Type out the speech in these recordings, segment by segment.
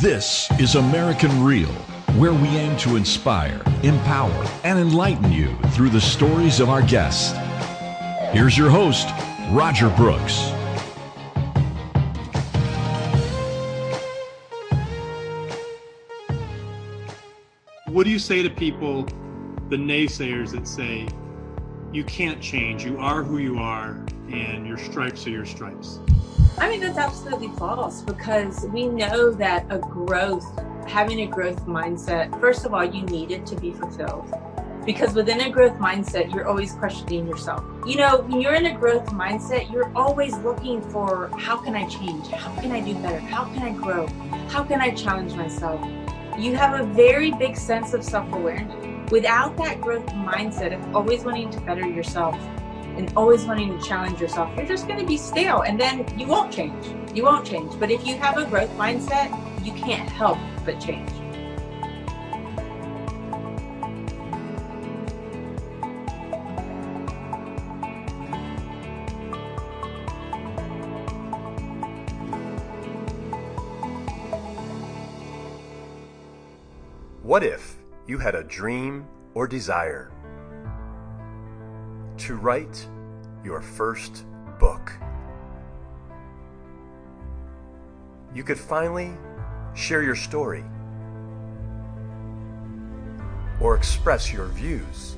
This is American Real, where we aim to inspire, empower, and enlighten you through the stories of our guests. Here's your host, Roger Brooks. What do you say to people, the naysayers that say, you can't change, you are who you are, and your stripes are your stripes? I mean, that's absolutely false because we know that a growth, having a growth mindset, first of all, you need it to be fulfilled. Because within a growth mindset, you're always questioning yourself. You know, when you're in a growth mindset, you're always looking for how can I change? How can I do better? How can I grow? How can I challenge myself? You have a very big sense of self awareness. Without that growth mindset of always wanting to better yourself, and always wanting to challenge yourself, you're just going to be stale and then you won't change. You won't change. But if you have a growth mindset, you can't help but change. What if you had a dream or desire to write your first book. You could finally share your story or express your views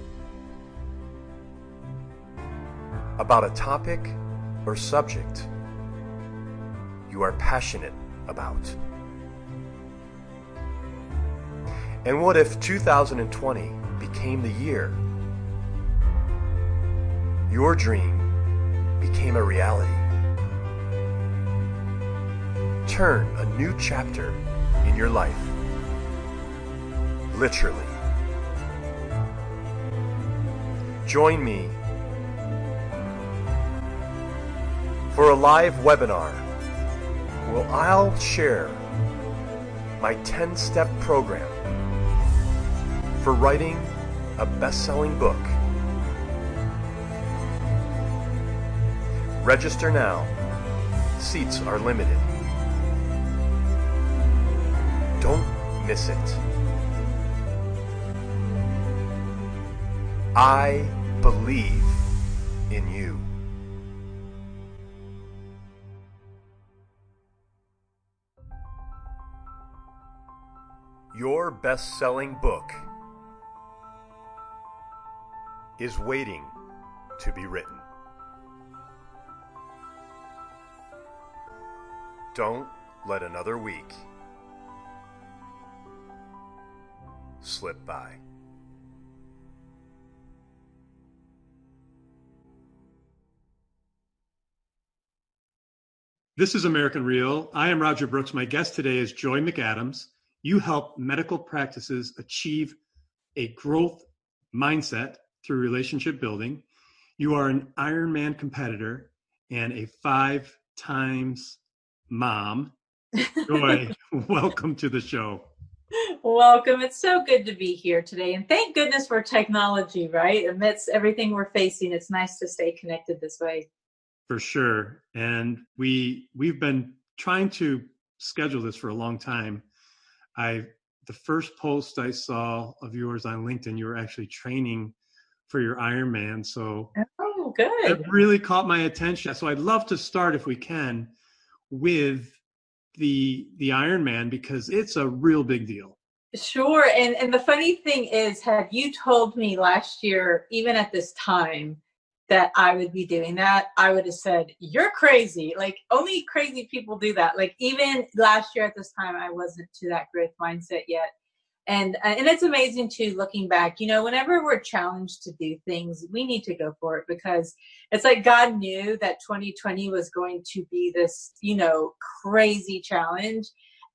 about a topic or subject you are passionate about. And what if 2020 became the year your dream became a reality. Turn a new chapter in your life. Literally. Join me for a live webinar where I'll share my 10 step program for writing a best selling book Register now. Seats are limited. Don't miss it. I believe in you. Your best selling book is waiting to be written. Don't let another week slip by. This is American Real. I am Roger Brooks. My guest today is Joy McAdams. You help medical practices achieve a growth mindset through relationship building. You are an Ironman competitor and a five times mom. Joy, welcome to the show. Welcome. It's so good to be here today. And thank goodness for technology, right? Amidst everything we're facing, it's nice to stay connected this way. For sure. And we we've been trying to schedule this for a long time. I the first post I saw of yours on LinkedIn, you were actually training for your Ironman. So oh, good. It really caught my attention. So I'd love to start if we can with the the Ironman because it's a real big deal. Sure. And and the funny thing is, had you told me last year, even at this time, that I would be doing that, I would have said, You're crazy. Like only crazy people do that. Like even last year at this time I wasn't to that growth mindset yet and uh, and it's amazing too looking back you know whenever we're challenged to do things we need to go for it because it's like god knew that 2020 was going to be this you know crazy challenge.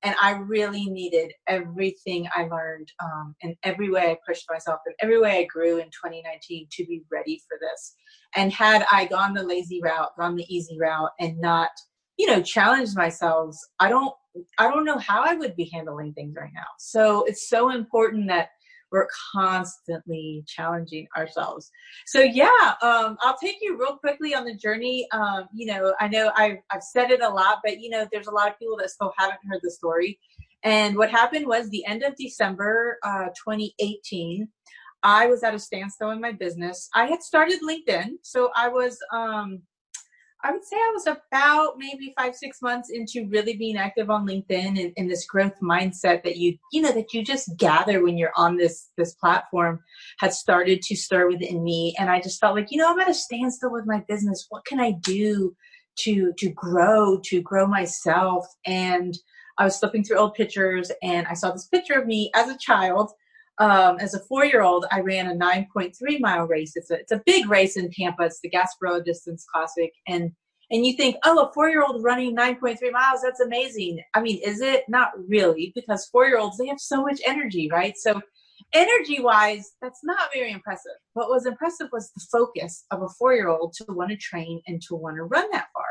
And i really needed everything i learned um, and every way i pushed myself and every way i grew in 2019 to be ready for this. And had i gone the lazy route gone the easy route and not you know challenged myself i don't I don't know how I would be handling things right now. So it's so important that we're constantly challenging ourselves. So yeah, um, I'll take you real quickly on the journey. Um, you know, I know I've, I've said it a lot, but you know, there's a lot of people that still haven't heard the story. And what happened was the end of December uh, 2018, I was at a standstill in my business. I had started LinkedIn, so I was um, I would say I was about maybe five, six months into really being active on LinkedIn and, and, this growth mindset that you, you know, that you just gather when you're on this, this platform had started to stir within me. And I just felt like, you know, I'm at a standstill with my business. What can I do to, to grow, to grow myself? And I was flipping through old pictures and I saw this picture of me as a child um, as a four-year-old, I ran a 9.3 mile race. It's a it's a big race in Tampa. It's the Gasparilla Distance Classic, and and you think, oh, a four-year-old running 9.3 miles, that's amazing. I mean, is it? Not really, because four-year-olds they have so much energy, right? So energy-wise, that's not very impressive. What was impressive was the focus of a four-year-old to want to train and to want to run that far.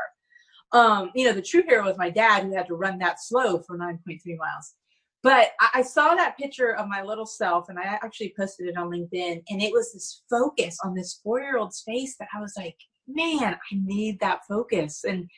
Um, you know, the true hero was my dad who had to run that slow for 9.3 miles but I saw that picture of my little self and I actually posted it on LinkedIn and it was this focus on this four year old's face that I was like, man, I need that focus. And,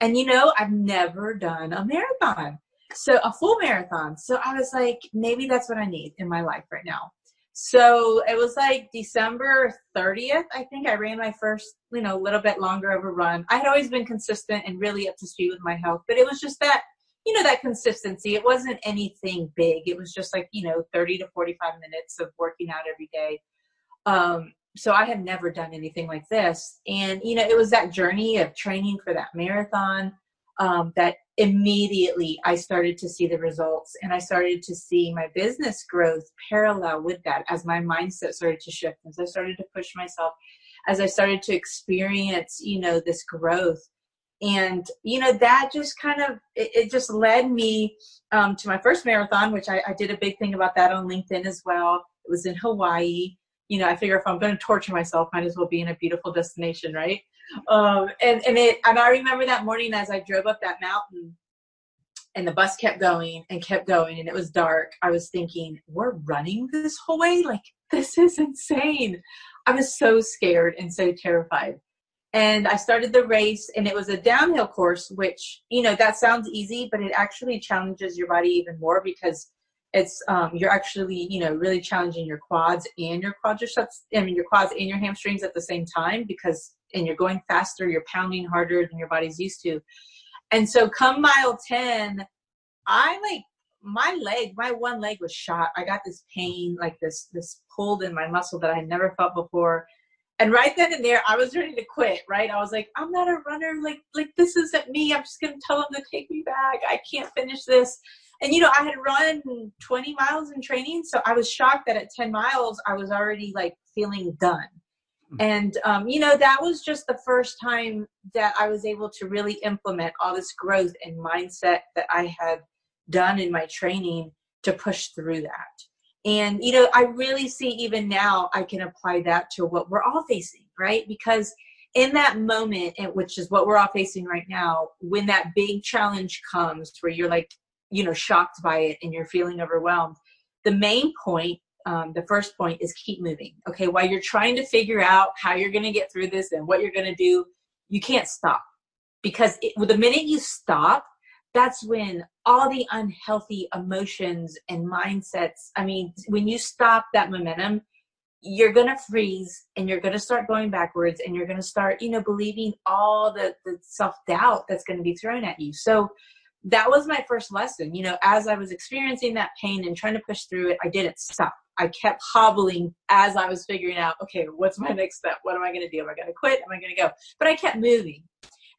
and you know, I've never done a marathon. So a full marathon. So I was like, maybe that's what I need in my life right now. So it was like December 30th, I think I ran my first, you know, a little bit longer of a run. I had always been consistent and really up to speed with my health, but it was just that you know that consistency. It wasn't anything big. It was just like you know 30 to 45 minutes of working out every day. Um, so i had never done anything like this. And you know it was that journey of training for that marathon um, that immediately i started to see the results and i started to see my business growth parallel with that as my mindset started to shift as i started to push myself as i started to experience you know this growth and you know that just kind of it, it just led me um, to my first marathon which I, I, did a big thing about that on linkedin as well. It was in hawaii. You know i figure if i'm going to torture myself might as well be in a beautiful destination right? Um, and, and it and i remember that morning as i drove up that mountain and the bus kept going and kept going and it was dark i was thinking we're running this whole way? Like this is insane. I was so scared and so terrified and I started the race and it was a downhill course, which, you know, that sounds easy, but it actually challenges your body even more because it's, um, you're actually, you know, really challenging your quads and your quadriceps, I mean, your quads and your hamstrings at the same time because, and you're going faster, you're pounding harder than your body's used to. And so come mile 10, I like, my leg, my one leg was shot. I got this pain, like this, this pulled in my muscle that I never felt before and right then and there i was ready to quit right? I was like i'm not a runner. Like like this isn't me. I'm just gonna tell them to take me back. I can't finish this. And you know i had run 20 miles in training so i was shocked that at 10 miles i was already like feeling done. Hmm. and um, you know that was just the first time that i was able to really implement all this growth and mindset that i had done in my training to push through that and, you know, I really see even now I can apply that to what we're all facing, right? Because in that moment, which is what we're all facing right now, when that big challenge comes where you're like, you know, shocked by it and you're feeling overwhelmed, the main point, um, the first point is keep moving. Okay. While you're trying to figure out how you're going to get through this and what you're going to do, you can't stop because it, the minute you stop, that's when all the unhealthy emotions and mindsets i mean when you stop that momentum you're going to freeze and you're going to start going backwards and you're going to start you know believing all the, the self-doubt that's going to be thrown at you. So that was my first lesson. You know as i was experiencing that pain and trying to push through it i didn't stop. I kept hobbling as i was figuring out okay what's my next step? What am i going to do? Am i going to quit? Am i going to go? But i kept moving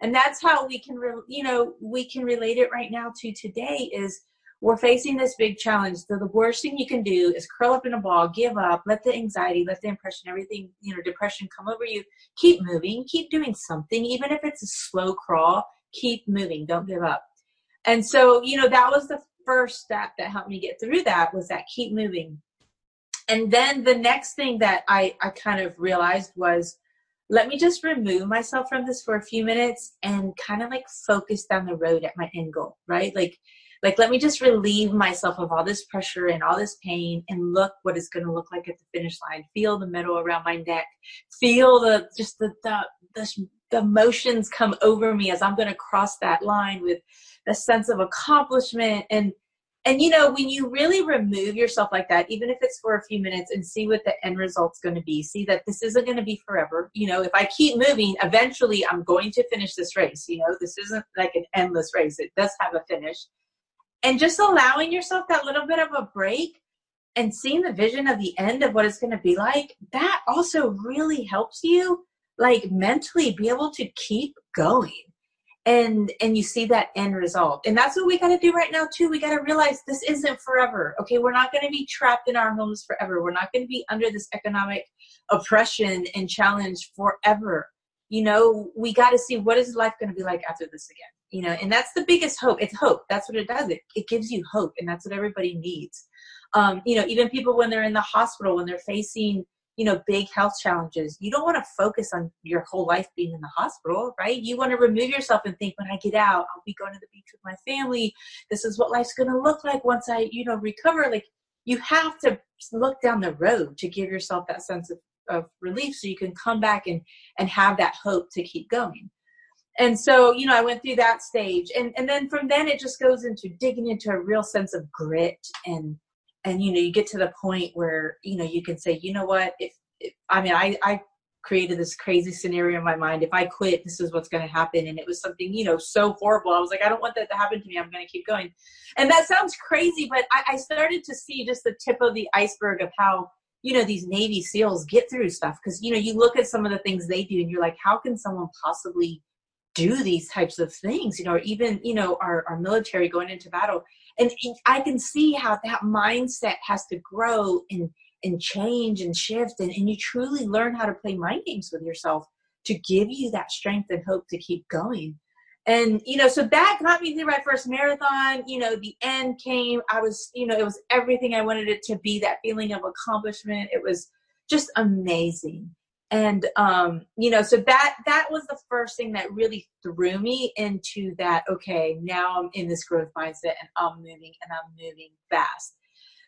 and that's how we can re- you know we can relate it right now to today is we're facing this big challenge. So the worst thing you can do is curl up in a ball give up let the anxiety let the impression everything you know depression come over you. Keep moving. Keep doing something. Even if it's a slow crawl keep moving. Don't give up. And so you know that was the first step that helped me get through that was that keep moving. And then the next thing that i i kind of realized was let me just remove myself from this for a few minutes and kind of like focus down the road at my end goal, right? Like, like let me just relieve myself of all this pressure and all this pain and look what it's going to look like at the finish line. Feel the medal around my neck. Feel the just the the the, the emotions come over me as I'm going to cross that line with a sense of accomplishment and and you know when you really remove yourself like that even if it's for a few minutes and see what the end result's going to be see that this isn't going to be forever. You know if i keep moving eventually i'm going to finish this race you know? This isn't like an endless race. It does have a finish. And just allowing yourself that little bit of a break and seeing the vision of the end of what it's going to be like that also really helps you like mentally be able to keep going and and you see that end result. And that's what we got to do right now too. We got to realize this isn't forever okay? We're not going to be trapped in our homes forever. We're not going to be under this economic oppression and challenge forever. You know we got to see what is life going to be like after this again you know? And that's the biggest hope. It's hope. That's what it does. It, it gives you hope and that's what everybody needs. Um, you know even people when they're in the hospital when they're facing you know big health challenges. You don't want to focus on your whole life being in the hospital right? You want to remove yourself and think when i get out i'll be going to the beach with my family. This is what life's going to look like once i you know recover. Like you have to look down the road to give yourself that sense of, of relief so you can come back and and have that hope to keep going. And so you know i went through that stage. And and then from then it just goes into digging into a real sense of grit and and you know you get to the point where you know you can say you know what? If, if i mean i i created this crazy scenario in my mind. If i quit this is what's going to happen. And it was something you know so horrible. I was like i don't want that to happen to me. I'm going to keep going. And that sounds crazy but I, I started to see just the tip of the iceberg of how you know these navy seals get through stuff. Because you know you look at some of the things they do and you're like how can someone possibly do these types of things you know or even you know our, our military going into battle. And i can see how that mindset has to grow and and change and shift. And, and you truly learn how to play mind games with yourself to give you that strength and hope to keep going. And you know so that got me through my first marathon. You know the end came. I was you know it was everything i wanted it to be that feeling of accomplishment. It was just amazing and um you know so that that was the first thing that really threw me into that okay now i'm in this growth mindset and i'm moving and i'm moving fast.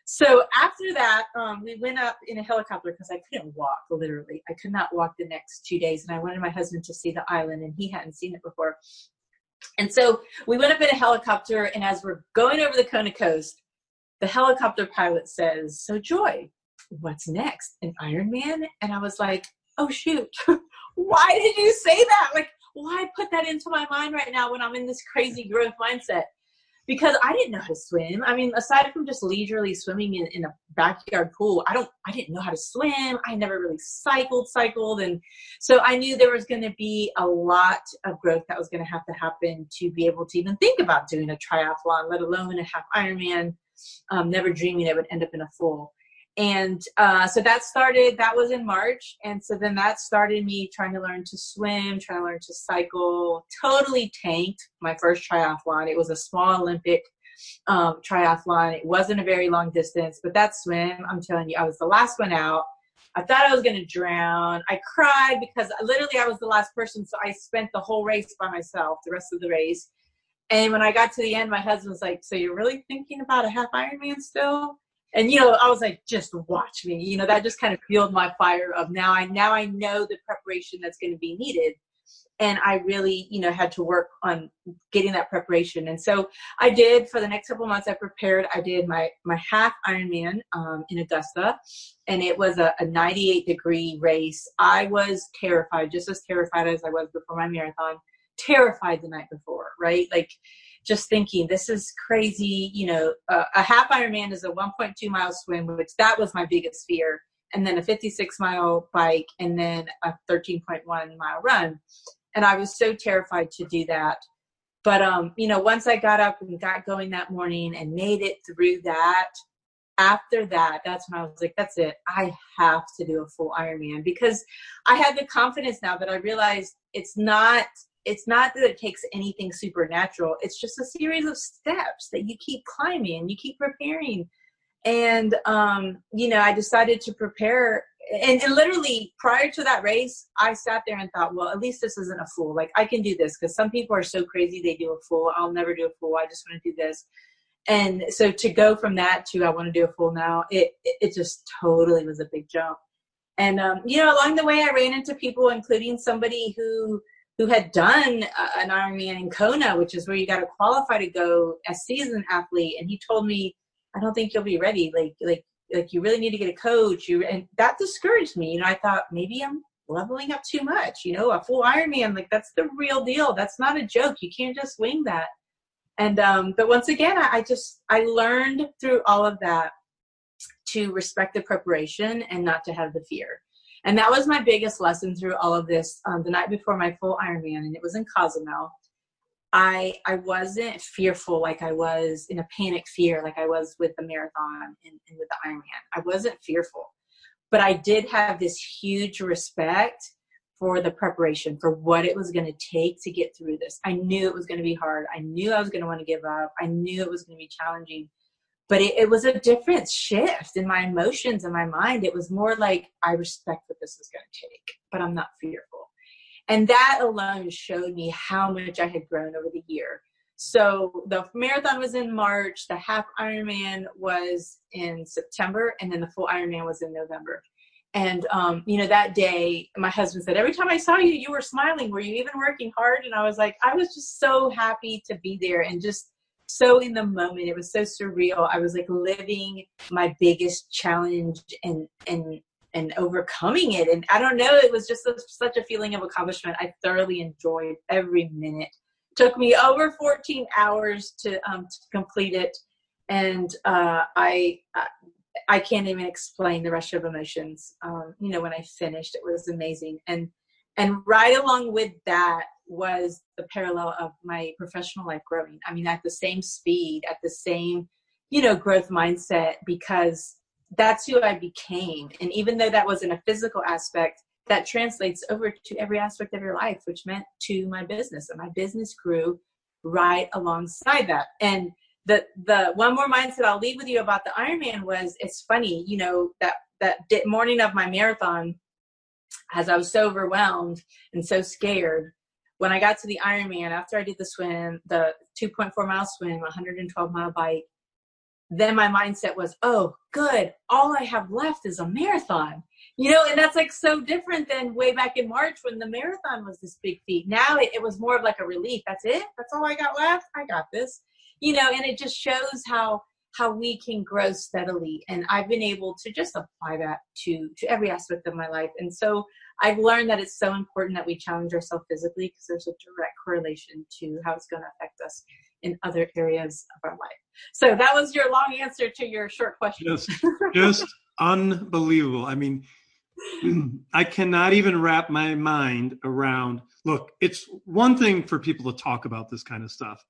So after that um, we went up in a helicopter because i couldn't walk literally. I could not walk the next two days and i wanted my husband to see the island and he hadn't seen it before. And so we went up in a helicopter and as we're going over the kona coast the helicopter pilot says so joy what's next? An ironman? And i was like oh shoot, why did you say that? Like, why put that into my mind right now when I'm in this crazy growth mindset? Because I didn't know how to swim. I mean, aside from just leisurely swimming in, in a backyard pool, I don't I didn't know how to swim. I never really cycled, cycled. And so I knew there was gonna be a lot of growth that was gonna have to happen to be able to even think about doing a triathlon, let alone a half Ironman. Um, never dreaming it would end up in a full and uh, so that started that was in march. And so then that started me trying to learn to swim trying to learn to cycle. Totally tanked my first triathlon. It was a small olympic um, triathlon. It wasn't a very long distance but that swim i'm telling you i was the last one out. I thought i was going to drown. I cried because literally i was the last person so i spent the whole race by myself the rest of the race. And when i got to the end my husband was like so you're really thinking about a half ironman still and you know i was like just watch me. You know that just kind of fueled my fire of now i now i know the preparation that's going to be needed. And i really you know had to work on getting that preparation. And so i did for the next couple months i prepared i did my my half ironman um, in augusta and it was a, a 98 degree race. I was terrified just as terrified as i was before my marathon terrified the night before right? Like just thinking this is crazy you know uh, a half ironman is a 1.2 mile swim which that was my biggest fear and then a 56 mile bike and then a 13.1 mile run. And i was so terrified to do that. But um you know once i got up and got going that morning and made it through that after that that's when i was like that's it. I have to do a full ironman because i had the confidence now that i realized it's not it's not that it takes anything supernatural it's just a series of steps that you keep climbing and you keep preparing and um you know i decided to prepare and, and, literally prior to that race i sat there and thought well at least this isn't a fool. Like i can do this because some people are so crazy they do a full i'll never do a full i just want to do this. And so to go from that to i want to do a full now it it just totally was a big jump. And um, you know along the way i ran into people including somebody who who had done uh, an Ironman in Kona, which is where you got to qualify to go as seasoned athlete, and he told me, "I don't think you'll be ready. Like, like, like you really need to get a coach." You and that discouraged me. You know, I thought maybe I'm leveling up too much. You know, a full Ironman, like that's the real deal. That's not a joke. You can't just wing that. And um, but once again, I, I just I learned through all of that to respect the preparation and not to have the fear. And that was my biggest lesson through all of this. Um, the night before my full Ironman, and it was in Cozumel. I I wasn't fearful like I was in a panic fear like I was with the marathon and, and with the Ironman. I wasn't fearful, but I did have this huge respect for the preparation for what it was going to take to get through this. I knew it was going to be hard. I knew I was going to want to give up. I knew it was going to be challenging but it, it, was a different shift in my emotions and my mind. It was more like, I respect what this is going to take, but I'm not fearful. And that alone showed me how much I had grown over the year. So the marathon was in March, the half Ironman was in September, and then the full Ironman was in November. And um, you know, that day, my husband said, "Every time I saw you, you were smiling. Were you even working hard?" And I was like, "I was just so happy to be there and just so in the moment. It was so surreal. I was like living my biggest challenge and and and overcoming it. And I don't know, it was just a, such a feeling of accomplishment. I thoroughly enjoyed every minute. Took me over 14 hours to um, to complete it, and uh, I. I can't even explain the rush of emotions. Um, you know, when I finished, it was amazing, and and right along with that was the parallel of my professional life growing. I mean, at the same speed, at the same, you know, growth mindset, because that's who I became. And even though that wasn't a physical aspect, that translates over to every aspect of your life, which meant to my business. And my business grew right alongside that. And the the one more mindset I'll leave with you about the Ironman was it's funny, you know, that that morning of my marathon, as I was so overwhelmed and so scared, when I got to the Ironman, after I did the swim, the 2.4 mile swim, 112 mile bike, then my mindset was, oh, good. All I have left is a marathon. You know, and that's like so different than way back in March when the marathon was this big feat. Now it, it was more of like a relief. That's it. That's all I got left. I got this. You know, and it just shows how how we can grow steadily and i've been able to just apply that to to every aspect of my life and so i've learned that it's so important that we challenge ourselves physically because there's a direct correlation to how it's going to affect us in other areas of our life. So that was your long answer to your short question. Just, just unbelievable. I mean i cannot even wrap my mind around look it's one thing for people to talk about this kind of stuff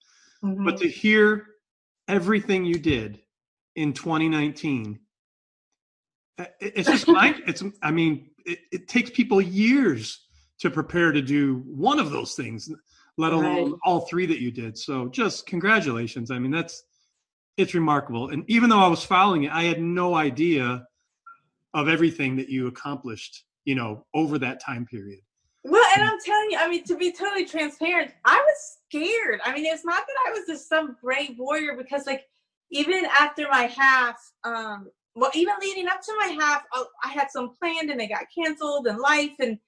mm-hmm. but to hear everything you did in 2019 it's just like it's i mean it, it, takes people years to prepare to do one of those things let alone right. all three that you did so just congratulations i mean that's it's remarkable and even though i was following it i had no idea of everything that you accomplished you know over that time period well, and I'm telling you, I mean, to be totally transparent, I was scared. I mean, it's not that I was just some brave warrior because, like, even after my half, um, well, even leading up to my half, uh, I had some planned and they got canceled and life and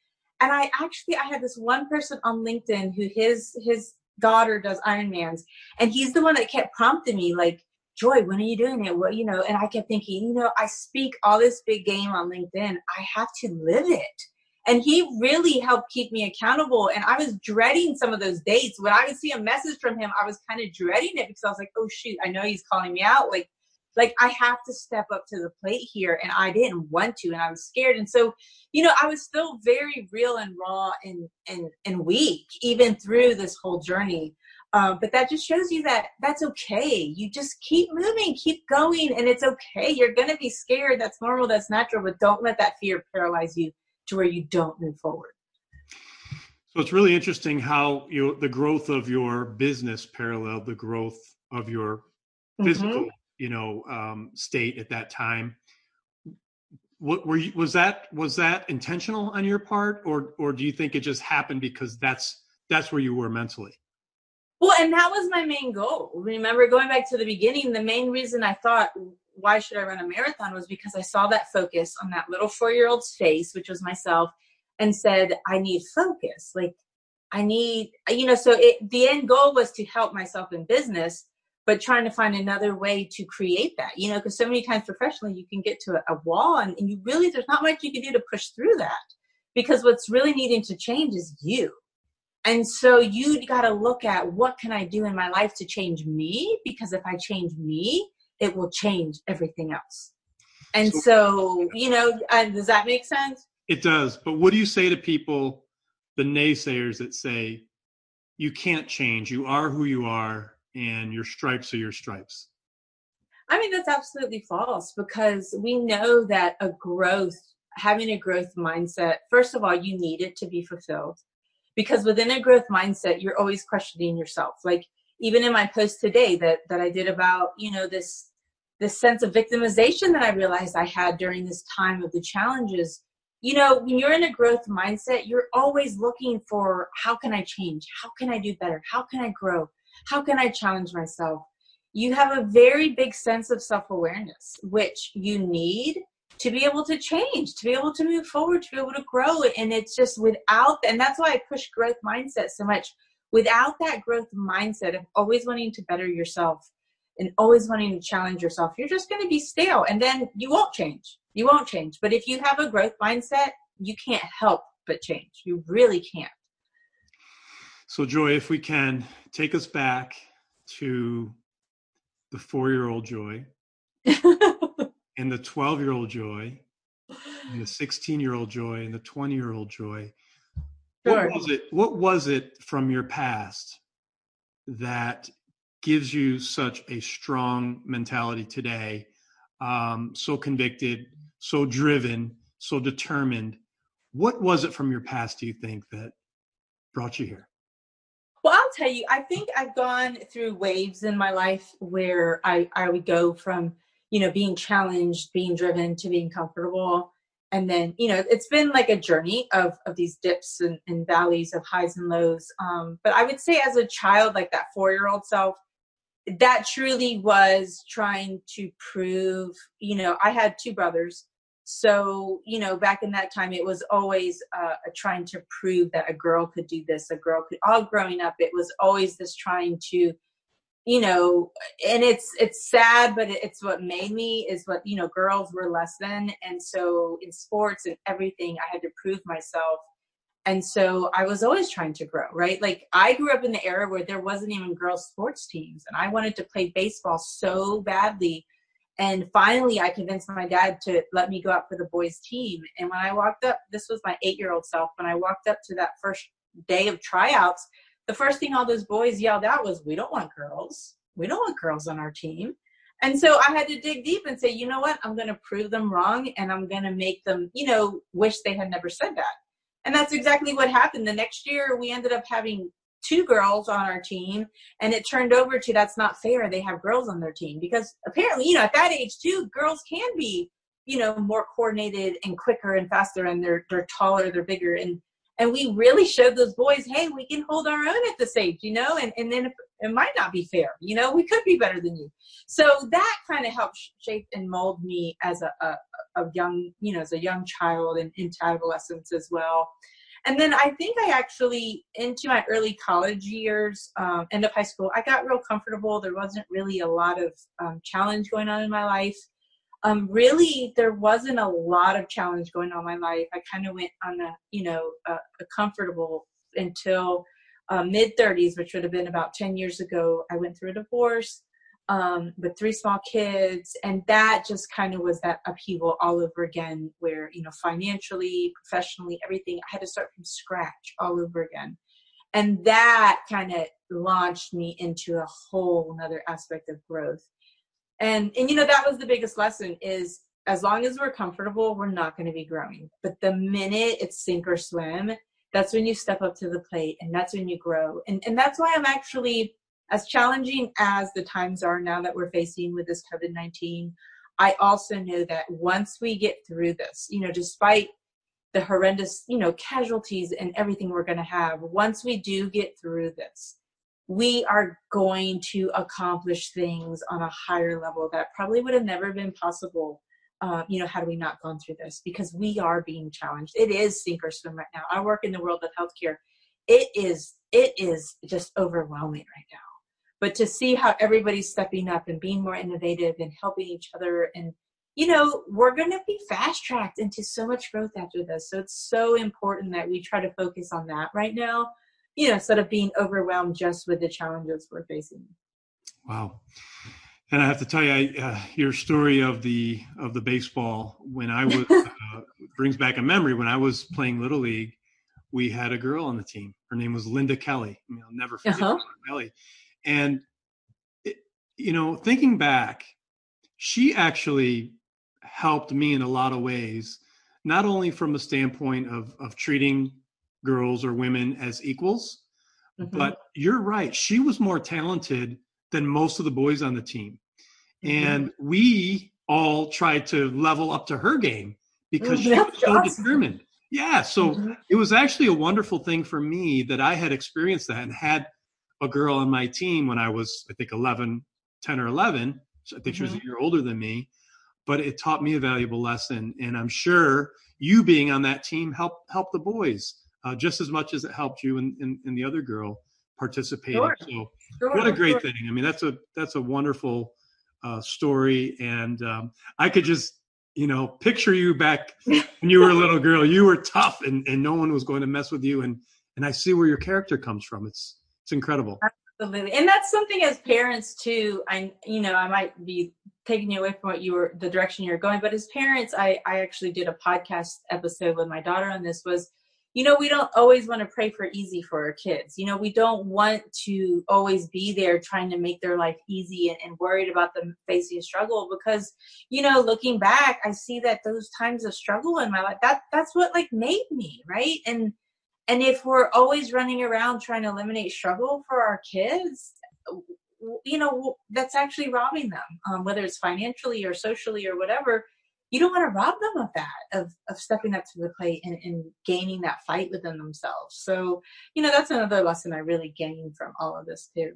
and I actually I had this one person on LinkedIn who his his daughter does Ironmans and he's the one that kept prompting me like Joy, when are you doing it? What you know? And I kept thinking, you know, I speak all this big game on LinkedIn. I have to live it and he really helped keep me accountable. And I was dreading some of those dates. When I would see a message from him, I was kind of dreading it because I was like, oh shoot, I know he's calling me out. Like, like I have to step up to the plate here. And I didn't want to, and I was scared. And so, you know, I was still very real and raw and and and weak, even through this whole journey. Um, but that just shows you that that's okay. You just keep moving, keep going, and it's okay. You're gonna be scared. That's normal. That's natural. But don't let that fear paralyze you to where you don't move forward. So it's really interesting how you the growth of your business paralleled the growth of your physical, mm-hmm. You know, um, state at that time. What were you, was that was that intentional on your part, or or do you think it just happened because that's that's where you were mentally? Well, and that was my main goal. Remember, going back to the beginning, the main reason I thought why should I run a marathon was because I saw that focus on that little four year old's face, which was myself, and said, I need focus. Like, I need, you know, so it, the end goal was to help myself in business, but trying to find another way to create that, you know, because so many times professionally you can get to a, a wall and, and you really, there's not much you can do to push through that because what's really needing to change is you. And so you got to look at what can I do in my life to change me? Because if I change me, it will change everything else. And so, so you know, uh, does that make sense? It does. But what do you say to people, the naysayers that say, you can't change, you are who you are, and your stripes are your stripes? I mean, that's absolutely false because we know that a growth, having a growth mindset, first of all, you need it to be fulfilled. Because within a growth mindset, you're always questioning yourself. Like even in my post today that that I did about, you know, this this sense of victimization that I realized I had during this time of the challenges. You know, when you're in a growth mindset, you're always looking for how can I change? How can I do better? How can I grow? How can I challenge myself? You have a very big sense of self awareness, which you need to be able to change, to be able to move forward, to be able to grow. And it's just without, and that's why I push growth mindset so much. Without that growth mindset of always wanting to better yourself and always wanting to challenge yourself, you're just going to be stale and then you won't change. You won't change. But if you have a growth mindset, you can't help but change. You really can't. So, Joy, if we can take us back to the four year old Joy and the 12 year old Joy and the 16 year old Joy and the 20 year old Joy. Sure. What was it? What was it from your past that gives you such a strong mentality today? Um, so convicted, so driven, so determined. What was it from your past, do you think, that brought you here? Well, I'll tell you, I think I've gone through waves in my life where I, I would go from, you know, being challenged, being driven to being comfortable. And then, you know, it's been like a journey of, of these dips and, and valleys of highs and lows. Um, but I would say as a child, like that four year old self, that truly was trying to prove, you know, I had two brothers so you know back in that time it was always uh, trying to prove that a girl could do this a girl could all growing up it was always this trying to you know and it's it's sad but it's what made me is what you know girls were less than. And so in sports and everything i had to prove myself. And so i was always trying to grow right? Like i grew up in the era where there wasn't even girls sports teams and i wanted to play baseball so badly and finally, I convinced my dad to let me go out for the boys' team. And when I walked up, this was my eight year old self, when I walked up to that first day of tryouts, the first thing all those boys yelled out was, We don't want girls. We don't want girls on our team. And so I had to dig deep and say, you know what? I'm going to prove them wrong and I'm going to make them, you know, wish they had never said that. And that's exactly what happened. The next year, we ended up having two girls on our team and it turned over to that's not fair they have girls on their team. Because apparently you know at that age too girls can be you know more coordinated and quicker and faster and they're they're taller they're bigger. And and we really showed those boys hey we can hold our own at this age you know and and then it might not be fair you know we could be better than you. So that kind of helped shape and mold me as a, a, a young you know as a young child and into adolescence as well and then I think I actually, into my early college years, um, end of high school, I got real comfortable. There wasn't really a lot of um, challenge going on in my life. Um, really, there wasn't a lot of challenge going on in my life. I kind of went on a, you know, a, a comfortable until uh, mid 30s, which would have been about 10 years ago. I went through a divorce um, with three small kids. And that just kind of was that upheaval all over again, where, you know, financially, professionally, everything, I had to start from scratch all over again. And that kind of launched me into a whole another aspect of growth. And, and, you know, that was the biggest lesson is as long as we're comfortable, we're not going to be growing. But the minute it's sink or swim, that's when you step up to the plate and that's when you grow. And, and that's why I'm actually as challenging as the times are now that we're facing with this COVID 19, I also know that once we get through this, you know, despite the horrendous, you know, casualties and everything we're going to have, once we do get through this, we are going to accomplish things on a higher level that probably would have never been possible, uh, you know, had we not gone through this because we are being challenged. It is sink or swim right now. I work in the world of healthcare it is it is just overwhelming right now but to see how everybody's stepping up and being more innovative and helping each other and you know we're going to be fast tracked into so much growth after this. So it's so important that we try to focus on that right now you know instead of being overwhelmed just with the challenges we're facing. Wow. And i have to tell you uh, your story of the of the baseball when i was uh, brings back a memory. When i was playing little league we had a girl on the team. Her name was linda kelly. I mean, i'll never forget uh-huh. kelly and it, you know thinking back she actually helped me in a lot of ways not only from a standpoint of of treating girls or women as equals mm-hmm. but you're right she was more talented than most of the boys on the team mm-hmm. and we all tried to level up to her game because mm, she was so awesome. determined yeah so mm-hmm. it was actually a wonderful thing for me that i had experienced that and had a girl on my team when i was i think 11 10 or 11 so i think she was a mm-hmm. year older than me but it taught me a valuable lesson and i'm sure you being on that team helped help the boys uh, just as much as it helped you and, and, and the other girl participating. Sure. So sure, what a great sure. thing. I mean, that's a, that's a wonderful uh, story. And um, I could just, you know, picture you back when you were a little girl, you were tough and, and no one was going to mess with you. And, and I see where your character comes from. It's, it's incredible. Absolutely. And that's something as parents too. I, you know, I might be taking you away from what you were, the direction you're going, but as parents, I, I actually did a podcast episode with my daughter on this was, you know, we don't always want to pray for easy for our kids. You know, we don't want to always be there trying to make their life easy and, and, worried about them facing struggle because, you know, looking back, I see that those times of struggle in my life, that that's what like made me, right? And and if we're always running around trying to eliminate struggle for our kids, you know, that's actually robbing them, um, whether it's financially or socially or whatever you don't want to rob them of that of, of stepping up to the plate and, and gaining that fight within themselves. So you know that's another lesson i really gained from all of this too.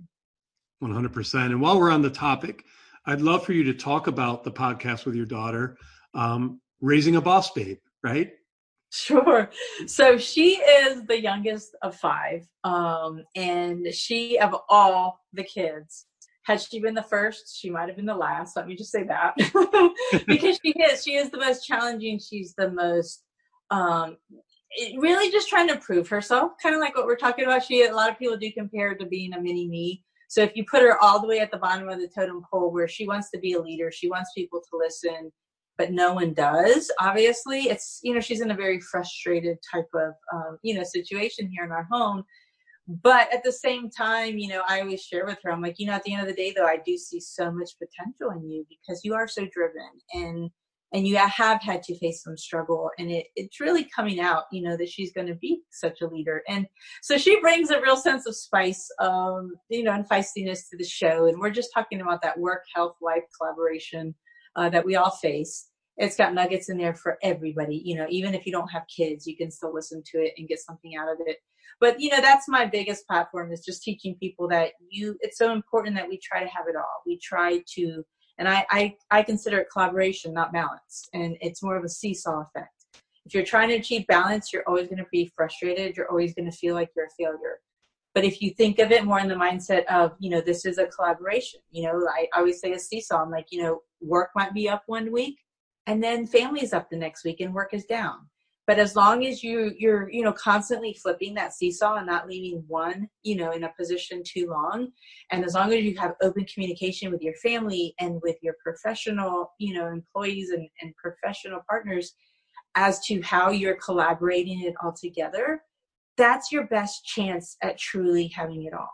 100% and while we're on the topic i'd love for you to talk about the podcast with your daughter um, raising a boss babe right Sure. So she is the youngest of five. Um, and she, of all the kids, had she been the first, she might have been the last. Let me just say that because she is. She is the most challenging. She's the most um, really just trying to prove herself. Kind of like what we're talking about. She a lot of people do compare to being a mini me. So if you put her all the way at the bottom of the totem pole, where she wants to be a leader, she wants people to listen, but no one does. Obviously, it's you know she's in a very frustrated type of um, you know situation here in our home. But at the same time you know i always share with her i'm like you know at the end of the day though i do see so much potential in you because you are so driven and and you have had to face some struggle and it, it's really coming out you know that she's going to be such a leader. And so she brings a real sense of spice um you know and feistiness to the show. And we're just talking about that work health life collaboration uh, that we all face. It's got nuggets in there for everybody you know even if you don't have kids you can still listen to it and get something out of it. But you know that's my biggest platform is just teaching people that you it's so important that we try to have it all. We try to and i i, I consider it collaboration not balance and it's more of a seesaw effect. If you're trying to achieve balance you're always going to be frustrated you're always going to feel like you're a failure. But if you think of it more in the mindset of you know this is a collaboration you know i always say a seesaw i'm like you know work might be up one week and then family's up the next week and work is down. But as long as you you're you know constantly flipping that seesaw and not leaving one you know in a position too long and as long as you have open communication with your family and with your professional you know employees and, and professional partners as to how you're collaborating it all together that's your best chance at truly having it all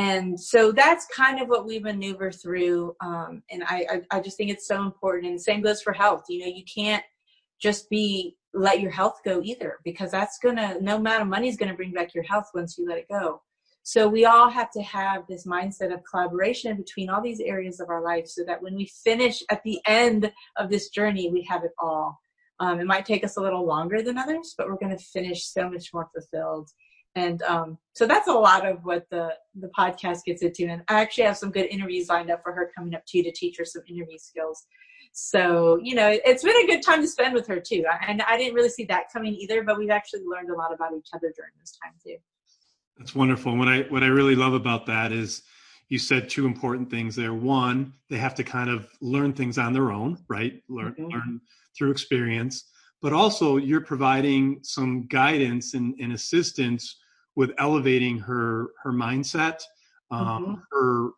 and so that's kind of what we maneuver through um, and I, I i just think it's so important and same goes for health. You know you can't just be let your health go either because that's gonna no amount of money is gonna bring back your health once you let it go. So we all have to have this mindset of collaboration between all these areas of our life so that when we finish at the end of this journey we have it all. Um, it might take us a little longer than others but we're to finish so much more fulfilled and um, so that's a lot of what the the podcast gets into and i actually have some good interviews lined up for her coming up too to teach her some interview skills so, you know, it's been a good time to spend with her too. And I didn't really see that coming either, but we've actually learned a lot about each other during this time too. That's wonderful. What I what I really love about that is you said two important things there. One, they have to kind of learn things on their own, right? Learn mm-hmm. learn through experience. But also you're providing some guidance and, and assistance with elevating her her mindset, um, mm-hmm. her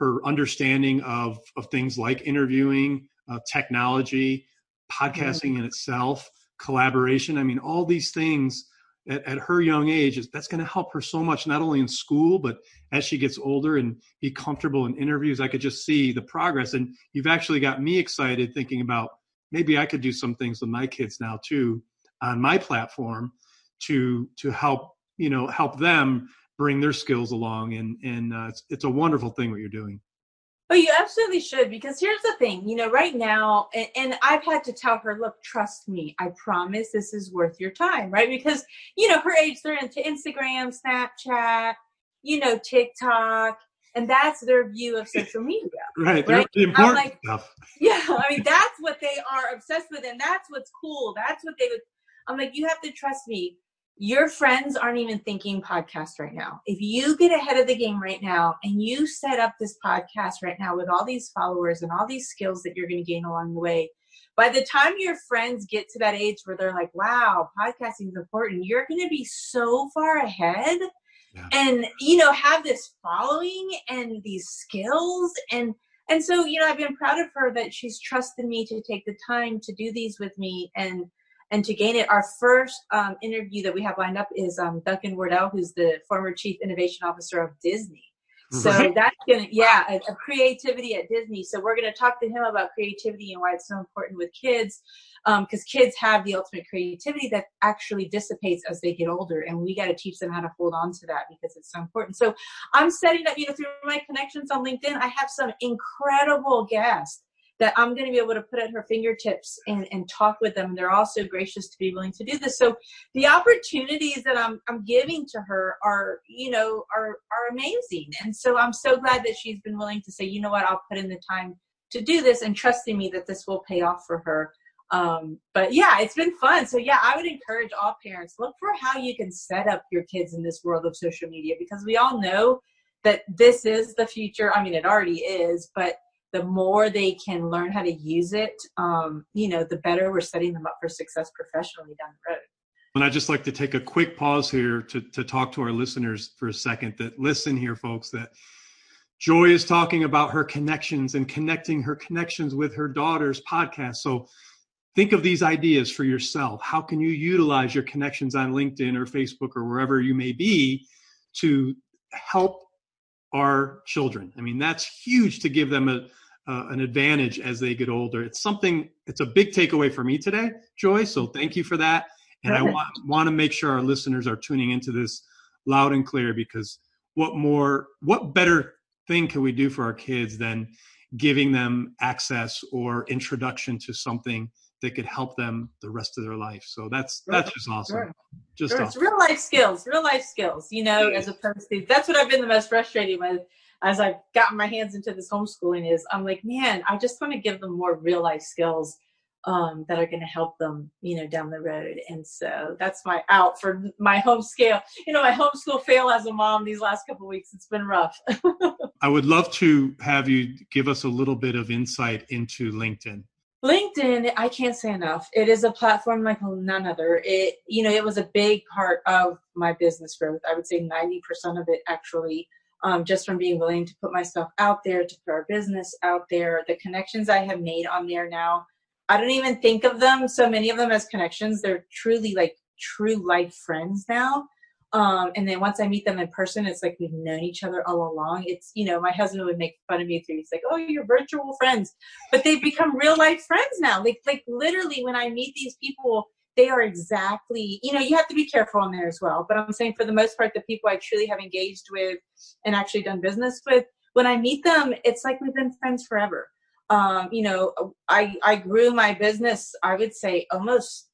her understanding of of things like interviewing, uh, technology, podcasting mm-hmm. in itself, collaboration. I mean, all these things at, at her young age is that's going to help her so much not only in school but as she gets older and be comfortable in interviews i could just see the progress and you've actually got me excited thinking about maybe i could do some things with my kids now too on my platform to to help you know help them bring their skills along and and uh, it's, it's a wonderful thing what you're doing Oh, you absolutely should because here's the thing, you know, right now, and, and, I've had to tell her, look, trust me, I promise this is worth your time, right? Because, you know, her age, they're into Instagram, Snapchat, you know, TikTok, and that's their view of social media. right. right? The important like, stuff. Yeah. I mean, that's what they are obsessed with, and that's what's cool. That's what they would. I'm like, you have to trust me your friends aren't even thinking podcast right now. If you get ahead of the game right now and you set up this podcast right now with all these followers and all these skills that you're going to gain along the way, by the time your friends get to that age where they're like, wow, podcasting is important, you're going to be so far ahead yeah. and, you know, have this following and these skills. And, and so, you know, I've been proud of her that she's trusted me to take the time to do these with me and, and to gain it. Our first um, interview that we have lined up is um, Duncan Wardle, who's the former chief innovation officer of Disney. So that's gonna, yeah, a, a, creativity at Disney. So we're gonna talk to him about creativity and why it's so important with kids, because um, kids have the ultimate creativity that actually dissipates as they get older, and we got to teach them how to hold on to that because it's so important. So I'm setting up, you know, through my connections on LinkedIn, I have some incredible guests that I'm going to be able to put at her fingertips and, and talk with them. They're also gracious to be willing to do this. So the opportunities that I'm, I'm giving to her are, you know, are, are amazing. And so I'm so glad that she's been willing to say, you know what, I'll put in the time to do this and trusting me that this will pay off for her. Um, but yeah, it's been fun. So yeah, I would encourage all parents, look for how you can set up your kids in this world of social media because we all know that this is the future. I mean, it already is, but the more they can learn how to use it, um, you know, the better we're setting them up for success professionally down the road. And I'd just like to take a quick pause here to, to talk to our listeners for a second that listen here, folks, that Joy is talking about her connections and connecting her connections with her daughter's podcast. So think of these ideas for yourself. How can you utilize your connections on LinkedIn or Facebook or wherever you may be to help our children? I mean, that's huge to give them a, uh, an advantage as they get older. It's something, it's a big takeaway for me today, Joy. So thank you for that. And I want, want to make sure our listeners are tuning into this loud and clear because what more, what better thing can we do for our kids than giving them access or introduction to something that could help them the rest of their life. So that's that's just awesome. Sure. Just. It's real life skills, real life skills. You know, as opposed to that's what I've been the most frustrated with as I've gotten my hands into this homeschooling is I'm like, man, I just want to give them more real life skills um, that are going to help them, you know, down the road. And so that's my out for my homeschool. You know, my homeschool fail as a mom these last couple weeks. It's been rough. I would love to have you give us a little bit of insight into LinkedIn. LinkedIn, I can't say enough. It is a platform like none other. It, you know, it was a big part of my business growth. I would say 90% of it actually um, just from being willing to put myself out there, to put our business out there. The connections I have made on there now, I don't even think of them, so many of them as connections. They're truly like true life friends now. Um, and then once I meet them in person, it's like we've known each other all along. It's, you know, my husband would make fun of me through, He's like, oh, you're virtual friends. But they've become real life friends now. Like, like literally when I meet these people, they are exactly, you know, you have to be careful on there as well. But I'm saying for the most part, the people I truly have engaged with and actually done business with, when I meet them, it's like we've been friends forever. Um, you know, I, I grew my business, I would say almost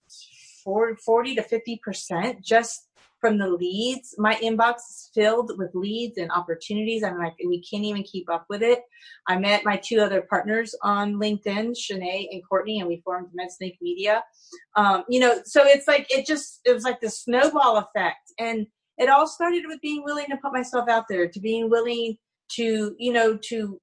40 to 50% just from the leads. My inbox is filled with leads and opportunities. I'm like, we can't even keep up with it. I met my two other partners on LinkedIn, Shanae and Courtney, and we formed MedSnake Media. Um, you know, so it's like, it just, it was like the snowball effect. And, it all started with being willing to put myself out there, to being willing to, you know, to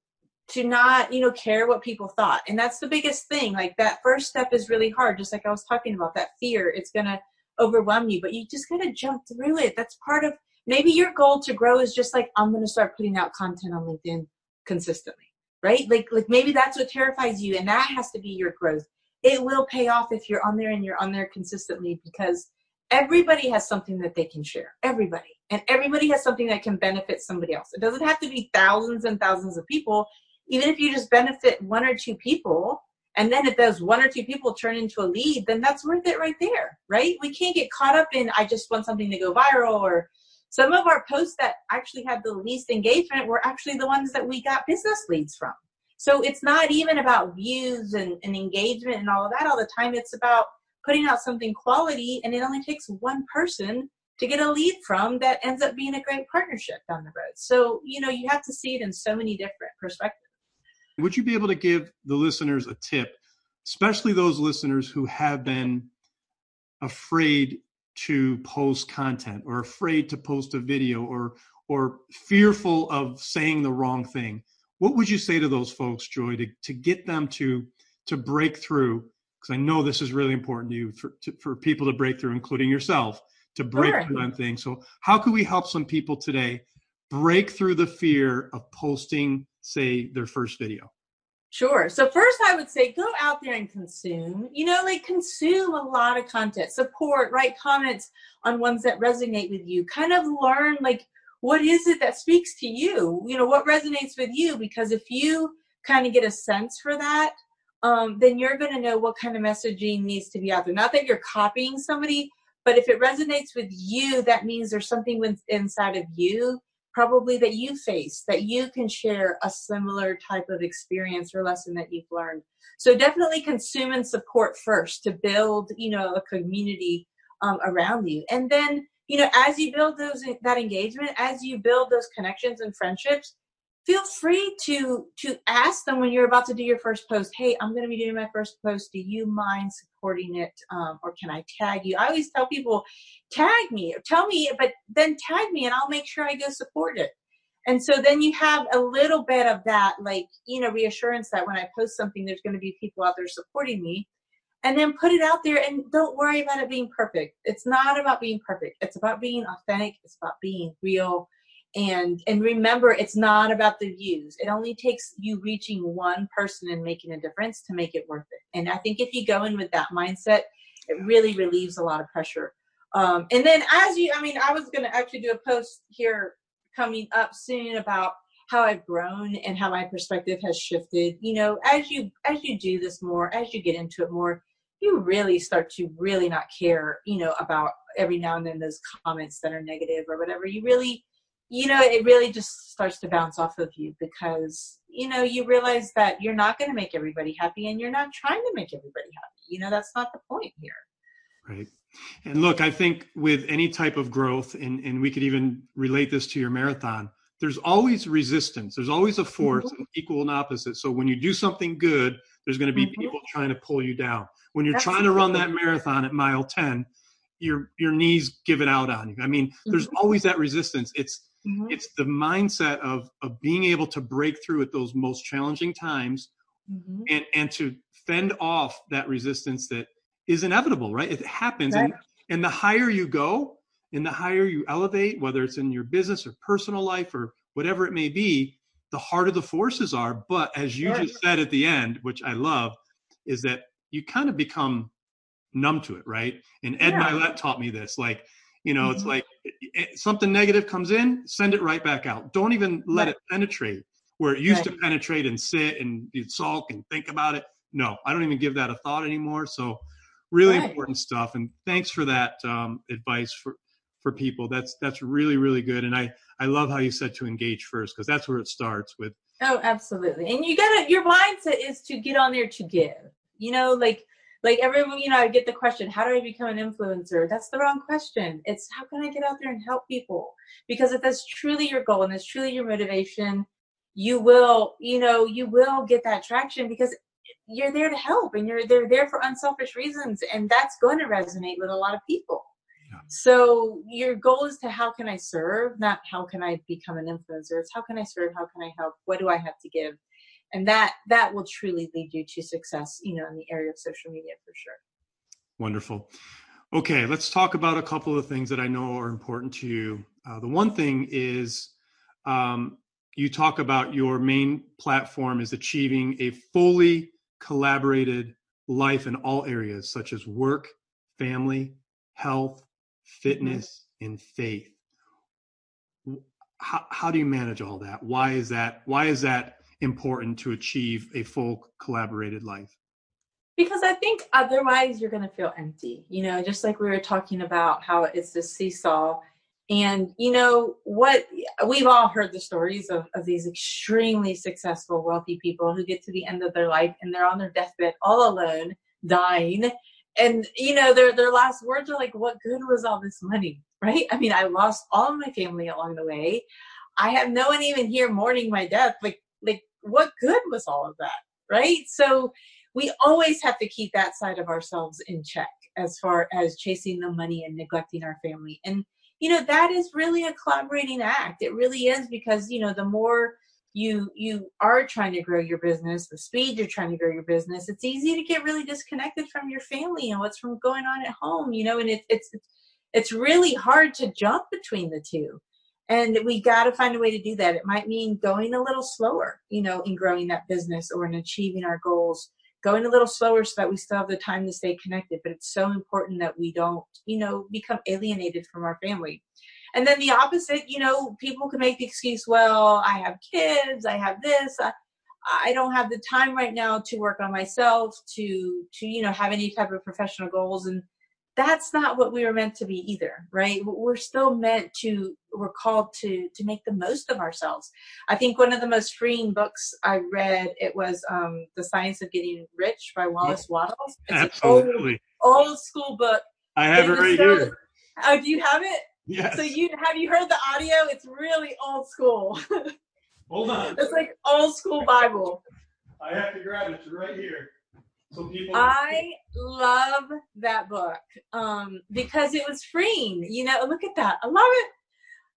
to not, you know, care what people thought. And that's the biggest thing. Like that first step is really hard, just like I was talking about, that fear. It's gonna overwhelm you, but you just gotta jump through it. That's part of maybe your goal to grow is just like I'm gonna start putting out content on LinkedIn consistently. Right? Like like maybe that's what terrifies you and that has to be your growth. It will pay off if you're on there and you're on there consistently because everybody has something that they can share. Everybody. And everybody has something that can benefit somebody else. It doesn't have to be thousands and thousands of people. Even if you just benefit one or two people, and then if those one or two people turn into a lead, then that's worth it right there, right? We can't get caught up in, I just want something to go viral or some of our posts that actually had the least engagement were actually the ones that we got business leads from. So it's not even about views and, and engagement and all of that all the time. It's about putting out something quality and it only takes one person to get a lead from that ends up being a great partnership down the road. So, you know, you have to see it in so many different perspectives. Would you be able to give the listeners a tip, especially those listeners who have been afraid to post content or afraid to post a video or or fearful of saying the wrong thing? What would you say to those folks, Joy, to, to get them to to break through because I know this is really important to you for, to, for people to break through, including yourself, to break sure. through on things. So, how can we help some people today break through the fear of posting, say, their first video? Sure. So first I would say go out there and consume. You know, like consume a lot of content, support, write comments on ones that resonate with you. Kind of learn like what is it that speaks to you? You know, what resonates with you because if you kind of get a sense for that, um, then you're going to know what kind of messaging needs to be out there. Not that you're copying somebody, but if it resonates with you, that means there's something inside of you, probably that you face, that you can share a similar type of experience or lesson that you've learned. So definitely consume and support first to build, you know, a community um, around you. And then, you know, as you build those that engagement, as you build those connections and friendships, feel free to to ask them when you're about to do your first post hey i'm going to be doing my first post. Do you mind supporting it um, or can i tag you? I always tell people tag me tell me but then tag me and i'll make sure i go support it. And so then you have a little bit of that like you know reassurance that when i post something there's going to be people out there supporting me. And then put it out there and don't worry about it being perfect. It's not about being perfect. It's about being authentic. It's about being real and and remember it's not about the views. It only takes you reaching one person and making a difference to make it worth it. And i think if you go in with that mindset it really relieves a lot of pressure. Um, and then as you i mean i was going to actually do a post here coming up soon about how i've grown and how my perspective has shifted. You know as you as you do this more as you get into it more you really start to really not care you know about every now and then those comments that are negative or whatever. You really you know, it really just starts to bounce off of you because, you know, you realize that you're not going to make everybody happy and you're not trying to make everybody happy. You know, that's not the point here. Right. And look, I think with any type of growth, and, and we could even relate this to your marathon, there's always resistance. There's always a force, mm-hmm. equal and opposite. So when you do something good, there's going to be mm-hmm. people trying to pull you down. When you're trying to run that marathon at mile 10, your your knees give it out on you. I mean, there's mm-hmm. always that resistance. It's Mm-hmm. It's the mindset of of being able to break through at those most challenging times mm-hmm. and and to fend off that resistance that is inevitable, right? It happens. Right. And and the higher you go and the higher you elevate, whether it's in your business or personal life or whatever it may be, the harder the forces are. But as you just said at the end, which I love, is that you kind of become numb to it, right? And Ed yeah. Mylett taught me this. Like you know, mm-hmm. it's like something negative comes in, send it right back out. Don't even let right. it penetrate where it used right. to penetrate and sit and you'd sulk and think about it. No, I don't even give that a thought anymore. So really right. important stuff. And thanks for that um, advice for, for people. That's, that's really, really good. And I, I love how you said to engage first, because that's where it starts with. Oh, absolutely. And you gotta, your mindset is to get on there to give, you know, like, like everyone, you know, I get the question, how do I become an influencer? That's the wrong question. It's how can I get out there and help people? Because if that's truly your goal and that's truly your motivation, you will, you know, you will get that traction because you're there to help and you're they're there for unselfish reasons and that's going to resonate with a lot of people. Yeah. So your goal is to how can I serve, not how can I become an influencer. It's how can I serve, how can I help, what do I have to give, and that that will truly lead you to success. You know, in the area of social media for sure. Wonderful. Okay, let's talk about a couple of things that I know are important to you. Uh, the one thing is um, you talk about your main platform is achieving a fully collaborated life in all areas such as work, family, health, fitness, mm-hmm. and faith. How, how do you manage all that? Why is that? Why is that important to achieve a full collaborated life? because I think otherwise you're going to feel empty. You know, just like we were talking about how it's this seesaw. And, you know, what we've all heard the stories of, of these extremely successful, wealthy people who get to the end of their life and they're on their deathbed all alone, dying. And, you know, their, their last words are like, what good was all this money? Right? I mean, I lost all my family along the way. I have no one even here mourning my death. Like, like, what good was all of that? Right? So, we always have to keep that side of ourselves in check as far as chasing the money and neglecting our family. And, you know, that is really a collaborating act. It really is because, you know, the more you you are trying to grow your business, the speed you're trying to grow your business, it's easy to get really disconnected from your family and what's from going on at home, you know, and it, it's it's really hard to jump between the two. And we got to find a way to do that. It might mean going a little slower, you know, in growing that business or in achieving our goals going a little slower so that we still have the time to stay connected. But it's so important that we don't, you know, become alienated from our family. And then the opposite, you know, people can make the excuse, well, I have kids, I have this, I, I don't have the time right now to work on myself, to to you know have any type of professional goals. And that's not what we were meant to be either right? We're still meant to we're called to to make the most of ourselves. I think one of the most freeing books i read it was um the science of getting rich by wallace wattles it's absolutely. old, old school book. I have it right here. Oh do you have it? Yes. So you have you heard the audio? It's really old school. Hold on. It's like old school bible. I have to grab it. It's right here so people I love that book um, because it was freeing. You know, look at that. I love it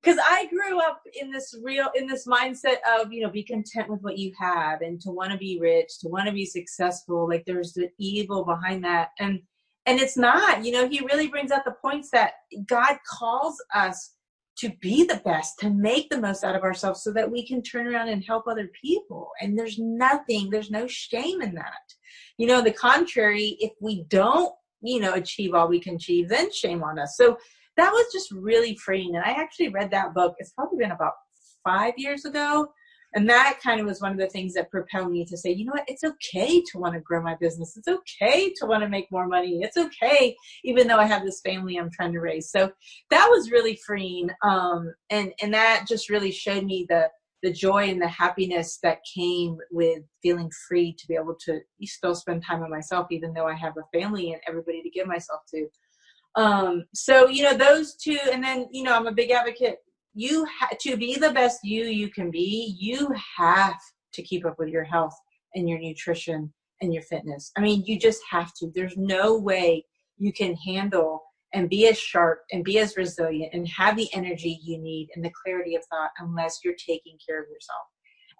because I grew up in this real in this mindset of you know be content with what you have and to want to be rich, to want to be successful. Like there's the evil behind that, and and it's not. You know, he really brings out the points that God calls us to be the best, to make the most out of ourselves so that we can turn around and help other people. And there's nothing, there's no shame in that. You know, the contrary, if we don't, you know, achieve all we can achieve, then shame on us. So that was just really freeing. And I actually read that book, it's probably been about five years ago. And that kind of was one of the things that propelled me to say, you know what, it's okay to want to grow my business. It's okay to want to make more money. It's okay, even though I have this family I'm trying to raise. So that was really freeing. Um, and, and that just really showed me the, the joy and the happiness that came with feeling free to be able to still spend time on myself, even though I have a family and everybody to give myself to. Um, so, you know, those two, and then, you know, I'm a big advocate. You ha- to be the best you you can be, you have to keep up with your health and your nutrition and your fitness. I mean, you just have to. There's no way you can handle and be as sharp and be as resilient and have the energy you need and the clarity of thought unless you're taking care of yourself.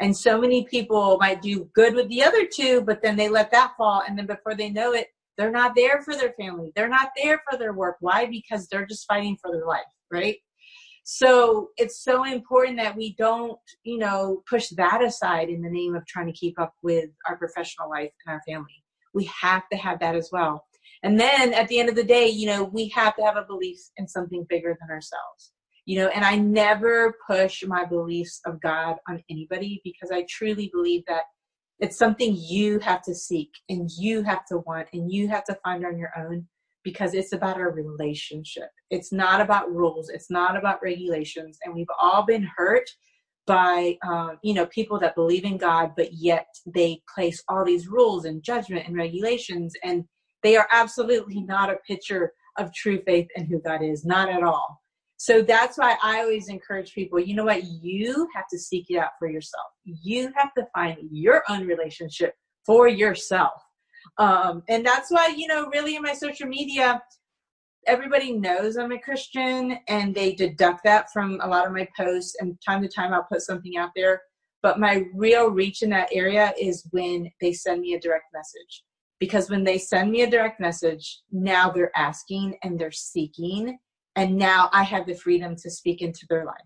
And so many people might do good with the other two, but then they let that fall. And then before they know it, they're not there for their family. They're not there for their work. Why? Because they're just fighting for their life, right? So it's so important that we don't, you know, push that aside in the name of trying to keep up with our professional life and our family. We have to have that as well. And then at the end of the day, you know, we have to have a belief in something bigger than ourselves. You know, and I never push my beliefs of God on anybody because I truly believe that it's something you have to seek and you have to want and you have to find on your own because it's about our relationship. It's not about rules. It's not about regulations. And we've all been hurt by um, you know people that believe in God, but yet they place all these rules and judgment and regulations and they are absolutely not a picture of true faith and who God is, not at all. So that's why I always encourage people, you know what? You have to seek it out for yourself. You have to find your own relationship for yourself. Um, and that's why, you know, really in my social media, everybody knows I'm a Christian and they deduct that from a lot of my posts and time to time I'll put something out there. But my real reach in that area is when they send me a direct message. Because when they send me a direct message, now they're asking and they're seeking. And now I have the freedom to speak into their life.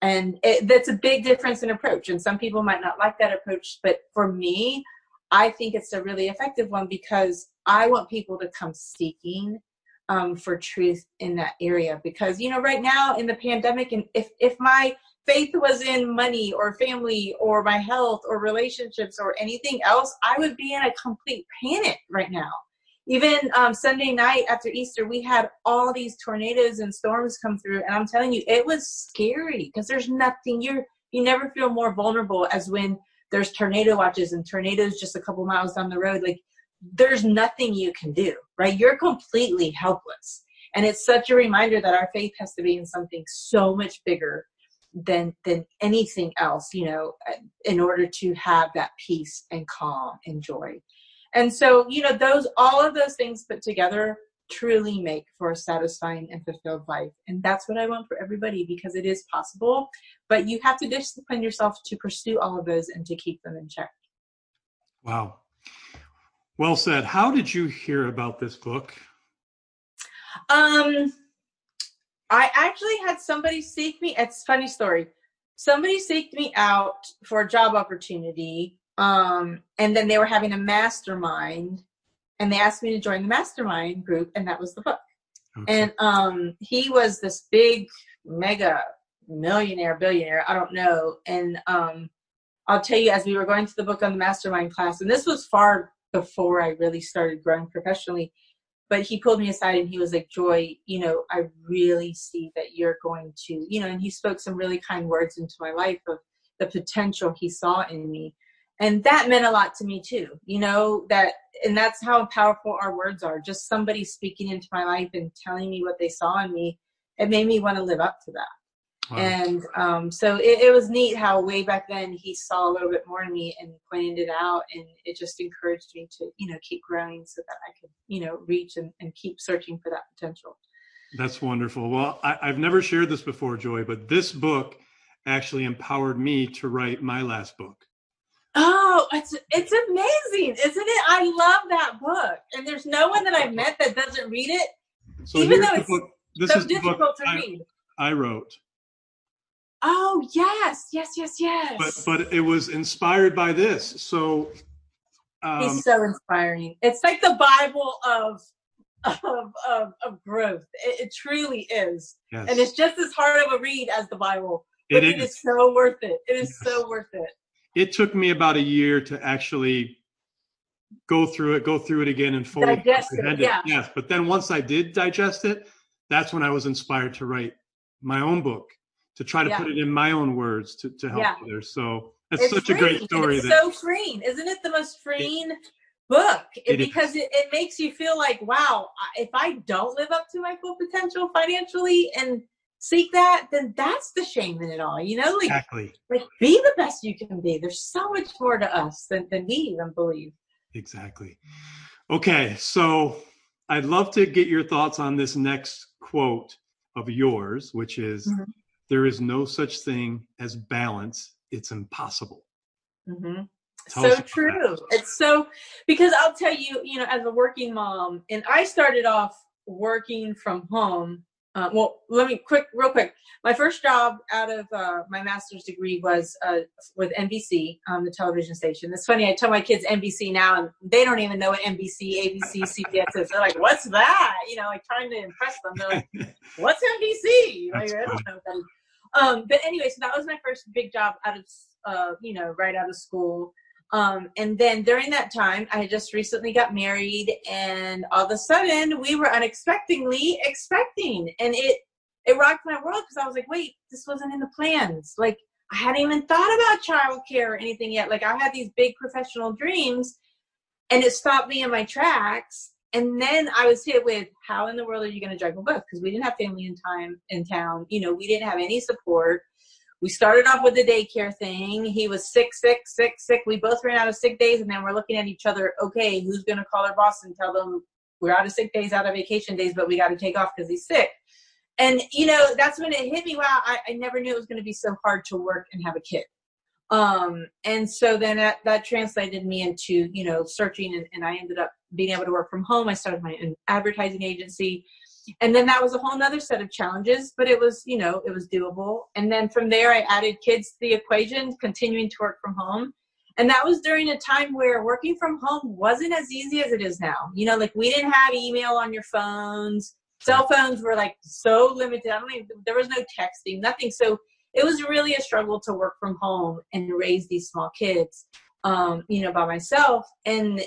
And it, that's a big difference in approach. And some people might not like that approach. But for me, I think it's a really effective one because I want people to come seeking um, for truth in that area. Because you know, right now in the pandemic, and if if my faith was in money or family or my health or relationships or anything else, I would be in a complete panic right now. Even um, Sunday night after Easter, we had all these tornadoes and storms come through, and I'm telling you, it was scary because there's nothing you're you never feel more vulnerable as when there's tornado watches and tornadoes just a couple miles down the road like there's nothing you can do right you're completely helpless and it's such a reminder that our faith has to be in something so much bigger than than anything else you know in order to have that peace and calm and joy and so you know those all of those things put together truly make for a satisfying and fulfilled life. And that's what I want for everybody because it is possible, but you have to discipline yourself to pursue all of those and to keep them in check. Wow. Well said. How did you hear about this book? Um, I actually had somebody seek me. It's funny story. Somebody seeked me out for a job opportunity. Um, and then they were having a mastermind and they asked me to join the mastermind group, and that was the book. Okay. And um, he was this big, mega millionaire, billionaire, I don't know. And um, I'll tell you, as we were going through the book on the mastermind class, and this was far before I really started growing professionally, but he pulled me aside and he was like, Joy, you know, I really see that you're going to, you know, and he spoke some really kind words into my life of the potential he saw in me. And that meant a lot to me too you know that and that's how powerful our words are. Just somebody speaking into my life and telling me what they saw in me it made me want to live up to that wow. and um, so it, it, was neat how way back then he saw a little bit more in me and pointed it out and it just encouraged me to you know keep growing so that i could you know reach and, and keep searching for that potential that's wonderful well I, i've never shared this before joy but this book actually empowered me to write my last book Oh, it's it's amazing, isn't it? I love that book, and there's no one that I've met that doesn't read it, so even though it's book, this so is difficult to I, read. I wrote. Oh yes, yes, yes, yes. But but it was inspired by this, so. Um, He's so inspiring. It's like the Bible of of of, of growth. It, it truly is, yes. and it's just as hard of a read as the Bible. But it is. it is so worth it. It is yes. so worth it it took me about a year to actually go through it, go through it again, and fully digest it. Yeah. Yes, but then once I did digest it, that's when I was inspired to write my own book to try to yeah. put it in my own words to, to help yeah. others. So that's it's such freeing. a great story. It's that, so freeing, isn't it? The most freeing it, book it because it, it makes you feel like, wow, if I don't live up to my full potential financially and seek that, then that's the shame in it all. You know, like, exactly. like be the best you can be. There's so much more to us than, than we even believe. Exactly. Okay, so I'd love to get your thoughts on this next quote of yours, which is mm-hmm. There is no such thing as balance. It's impossible. Mm-hmm. so true. That. It's so because I'll tell you, you know, as a working mom, and I started off working from home uh, well, let me quick, real quick. My first job out of uh, my master's degree was uh, with NBC, um, the television station. It's funny. I tell my kids NBC now, and they don't even know what NBC, ABC, CBS is. They're like, "What's that?" You know, like trying to impress them. They're like, "What's NBC?" Like, I don't know what that is. Um, but anyway, so that was my first big job out of, uh, you know, right out of school. Um, and then during that time, I just recently got married, and all of a sudden, we were unexpectedly expecting, and it it rocked my world because I was like, wait, this wasn't in the plans. Like I hadn't even thought about childcare or anything yet. Like I had these big professional dreams, and it stopped me in my tracks. And then I was hit with, how in the world are you going to juggle both? Because we didn't have family in time in town. You know, we didn't have any support we started off with the daycare thing. He was sick, sick, sick, sick. We both ran out of sick days, and then we're looking at each other. Okay, who's going to call our boss and tell them we're out of sick days, out of vacation days, but we got to take off because he's sick. And you know, that's when it hit me. Wow, I, I never knew it was going to be so hard to work and have a kid. Um, and so then that, that translated me into you know searching, and, and I ended up being able to work from home. I started my own advertising agency, and then that was a whole other set of challenges, but it was you know it was doable. And then from there, I added kids to the equation, continuing to work from home. And that was during a time where working from home wasn't as easy as it is now. You know like we didn't have email on your phones. Cell phones were like so limited. I don't even there was no texting nothing. So it was really a struggle to work from home and raise these small kids um you know by myself. And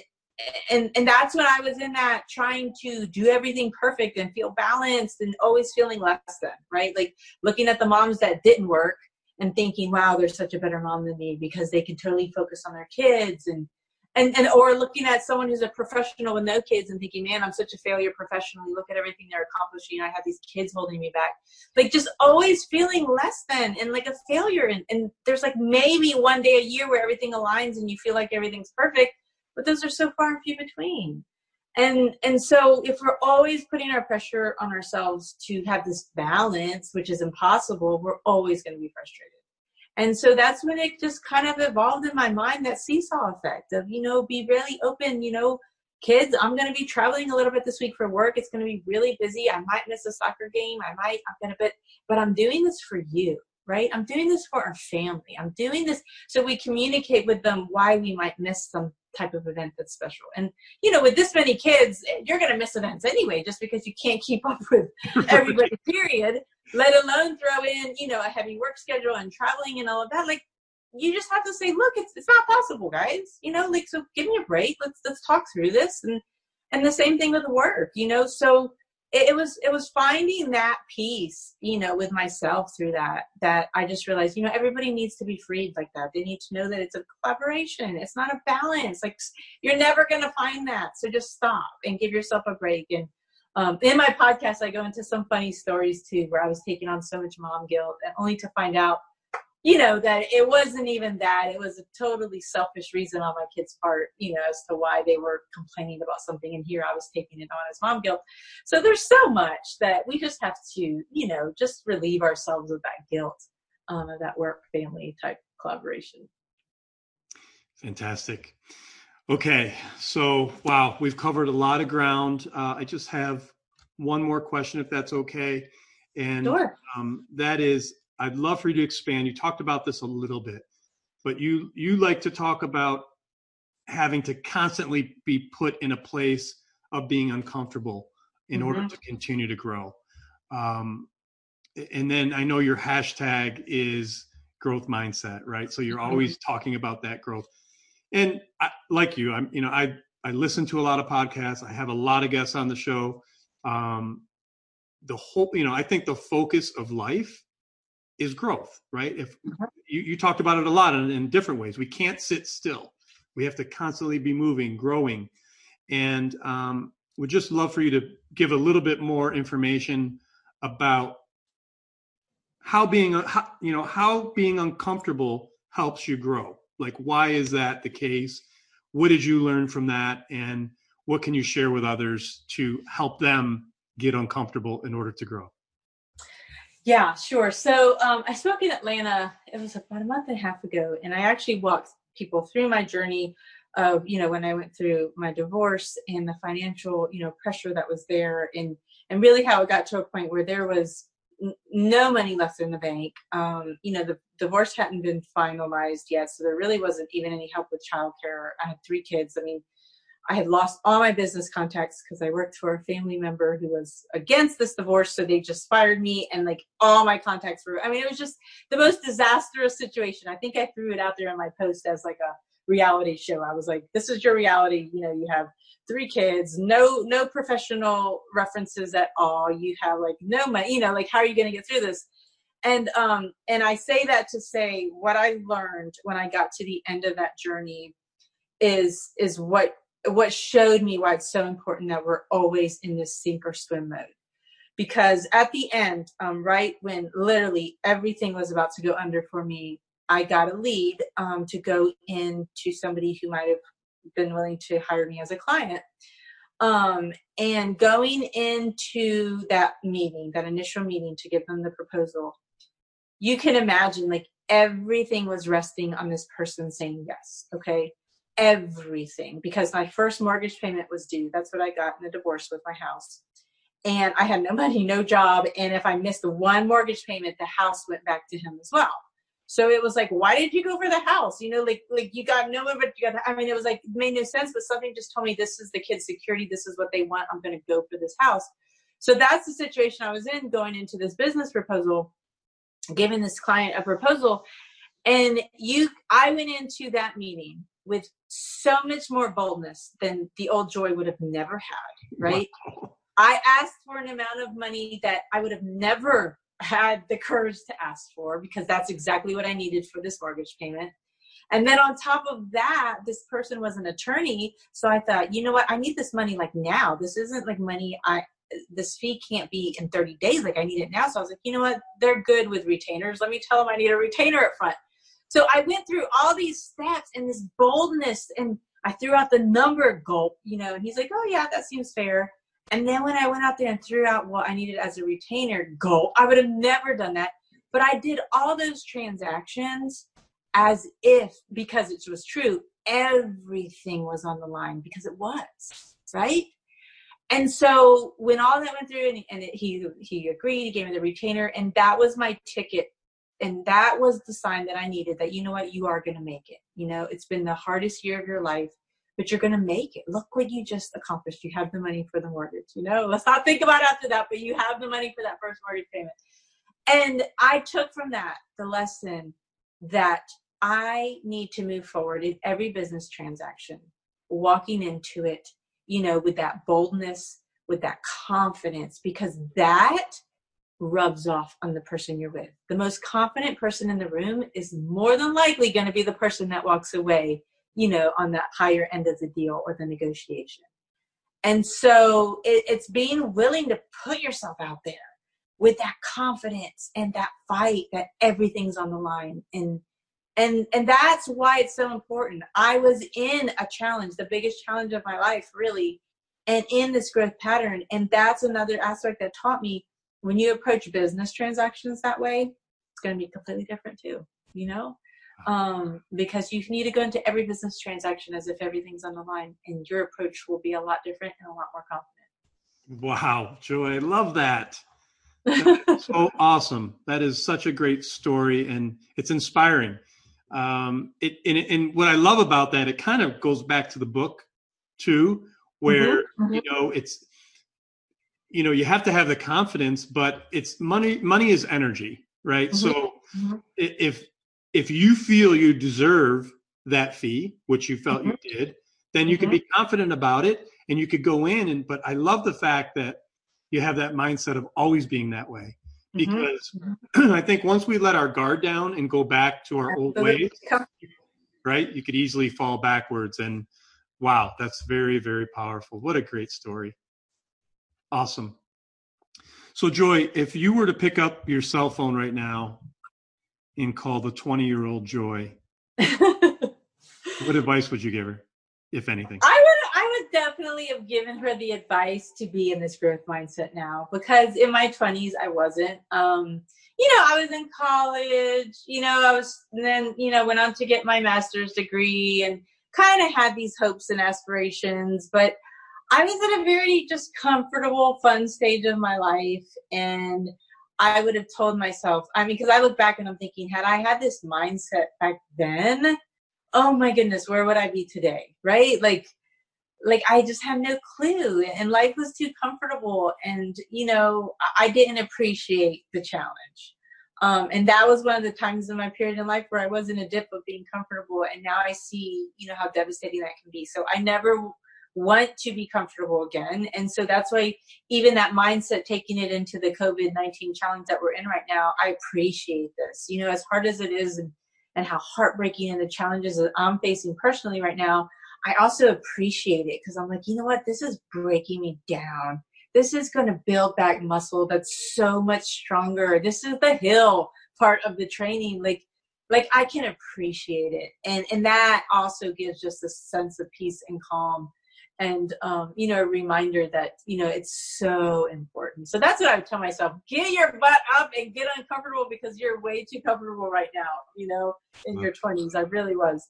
and and that's when i was in that trying to do everything perfect and feel balanced and always feeling less than right? Like looking at the moms that didn't work and thinking, wow, they're such a better mom than me because they can totally focus on their kids and and and or looking at someone who's a professional with no kids and thinking, man, I'm such a failure professionally. Look at everything they're accomplishing. I have these kids holding me back. Like just always feeling less than and like a failure. And, and there's like maybe one day a year where everything aligns and you feel like everything's perfect, but those are so far and few between and and so if we're always putting our pressure on ourselves to have this balance which is impossible we're always going to be frustrated and so that's when it just kind of evolved in my mind that seesaw effect of you know be really open you know kids i'm going to be traveling a little bit this week for work it's going to be really busy i might miss a soccer game i might i'm going to but but i'm doing this for you right i'm doing this for our family i'm doing this so we communicate with them why we might miss some type of event that's special. And you know, with this many kids, eh, you're going to miss events anyway, just because you can't keep up with everybody. period. Let alone throw in, you know, a heavy work schedule and traveling and all of that. Like, you just have to say, look, it's it's not possible, guys. You know, like, so give me a break. Let's let's talk through this. And and the same thing with work. You know, so it, it was it was finding that peace you know with myself through that that i just realized you know everybody needs to be freed like that they need to know that it's a collaboration it's not a balance like you're never going to find that so just stop and give yourself a break and um, in my podcast i go into some funny stories too where i was taking on so much mom guilt and only to find out you know that it wasn't even that. It was a totally selfish reason on my kid's part you know as to why they were complaining about something and here i was taking it on as mom guilt. So there's so much that we just have to you know just relieve ourselves of that guilt um, of that work family type collaboration. Fantastic okay so wow we've covered a lot of ground uh, i just have one more question if that's okay and sure. um, that is I'd love for you to expand. You talked about this a little bit, but you you like to talk about having to constantly be put in a place of being uncomfortable in mm-hmm. order to continue to grow. Um, and then I know your hashtag is growth mindset, right? So you're mm-hmm. always talking about that growth. And I, like you, I'm you know I I listen to a lot of podcasts. I have a lot of guests on the show. Um, the whole you know I think the focus of life is growth, right? If mm-hmm. you, you talked about it a lot in, in different ways, we can't sit still. We have to constantly be moving, growing, and um, would just love for you to give a little bit more information about how being how, you know how being uncomfortable helps you grow. Like, why is that the case? What did you learn from that, and what can you share with others to help them get uncomfortable in order to grow? Yeah, sure. So um, I spoke in Atlanta. It was about a month and a half ago, and I actually walked people through my journey of you know when I went through my divorce and the financial you know pressure that was there, and and really how it got to a point where there was no money left in the bank. Um, you know, the divorce hadn't been finalized yet, so there really wasn't even any help with childcare. I had three kids. I mean, I had lost all my business contacts because I worked for a family member who was against this divorce. So they just fired me and like all my contacts were, I mean, it was just the most disastrous situation. I think I threw it out there in my post as like a reality show. I was like, this is your reality. You know, you have three kids, no, no professional references at all. You have like no money, you know, like how are you going to get through this? And, um, and I say that to say what I learned when I got to the end of that journey is, is what what showed me why it's so important that we're always in this sink or swim mode. Because at the end, um, right when literally everything was about to go under for me, I got a lead um, to go into somebody who might have been willing to hire me as a client. Um, and going into that meeting, that initial meeting to give them the proposal, you can imagine like everything was resting on this person saying yes. Okay. Everything. Because my first mortgage payment was due. That's what I got in the divorce with my house. And I had no money, no job. And if I missed the one mortgage payment, the house went back to him as well. So it was like, why did you go for the house? You know, like like you got nowhere, but you got. I mean, it was like it made no sense. But something just told me this is the kid's security. This is what they want. I'm going to go for this house. So that's the situation I was in going into this business proposal, giving this client a proposal, and you. I went into that meeting with so much more boldness than the old Joy would have never had. Right. Wow. I asked for an amount of money that I would have never had the courage to ask for because that's exactly what I needed for this mortgage payment. And then on top of that, this person was an attorney. So I thought, you know what? I need this money like now. This isn't like money I this fee can't be in 30 days. Like I need it now. So I was like, you know what? They're good with retainers. Let me tell them I need a retainer up front. So I went through all these steps and this boldness and I threw out the number gulp, you know, and he's like, oh yeah, that seems fair. And then when I went out there and threw out what I needed as a retainer, go. I would have never done that. But I did all those transactions as if, because it was true, everything was on the line because it was, right? And so when all that went through and, and it, he he agreed, he gave me the retainer, and that was my ticket. And that was the sign that I needed that you know what, you are gonna make it. You know, it's been the hardest year of your life but you're going to make it. Look what you just accomplished. You have the money for the mortgage. You know, let's not think about after that, but you have the money for that first mortgage payment. And I took from that the lesson that I need to move forward in every business transaction, walking into it, you know, with that boldness, with that confidence, because that rubs off on the person you're with. The most confident person in the room is more than likely going to be the person that walks away you know, on that higher end of the deal or the negotiation. And so it, it's being willing to put yourself out there with that confidence and that fight that everything's on the line. And and and that's why it's so important. I was in a challenge, the biggest challenge of my life, really, and in this growth pattern. And that's another aspect that taught me when you approach business transactions that way, it's going to be completely different too. You know, um, because you need to go into every business transaction as if everything's on the line, and your approach will be a lot different and a lot more confident. Wow, Joy, I love that. so awesome. That is such a great story, and it's inspiring. Um, it, and, and, what I love about that, it kind of goes back to the book too, where mm-hmm, mm-hmm. you know it's you know you have to have the confidence, but it's money. Money is energy, right? Mm-hmm. So mm-hmm. if if you feel you deserve that fee, which you felt mm-hmm. you did, then you mm-hmm. can be confident about it and you could go in and but I love the fact that you have that mindset of always being that way. Mm-hmm. Because mm-hmm. I think once we let our guard down and go back to our old ways, right, you could easily fall backwards. And wow, that's very, very powerful. What a great story. Awesome. So, Joy, if you were to pick up your cell phone right now and call the 20 year old Joy, what advice would you give her, if anything? I would, I would definitely have given her the advice to be in this growth mindset now because in my 20s, I wasn't. Um, you know, I was in college, you know, I was then, you know, went on to get my master's degree and kind of had these hopes and aspirations, but I was at a very just comfortable, fun stage of my life. And I would have told myself, I mean, because I look back and I'm thinking, had I had this mindset back then, oh my goodness, where would I be today? Right? Like, like I just had no clue and life was too comfortable and, you know, I didn't appreciate the challenge. Um, and that was one of the times in my period in life where I was in a dip of being comfortable. And now I see, you know, how devastating that can be. So I never want to be comfortable again. And so that's why even that mindset, taking it into the COVID 19 challenge that we're in right now, I appreciate this. You know, as hard as it is and, and how heartbreaking and the challenges that I'm facing personally right now, I also appreciate it because I'm like, you know what? This is breaking me down. This is going to build back muscle that's so much stronger. This is the hill part of the training. Like, like I can appreciate it. And and that also gives just a sense of peace and calm and um, you know a reminder that you know it's so important so that's what i would tell myself get your butt up and get uncomfortable because you're way too comfortable right now you know in your 20s i really was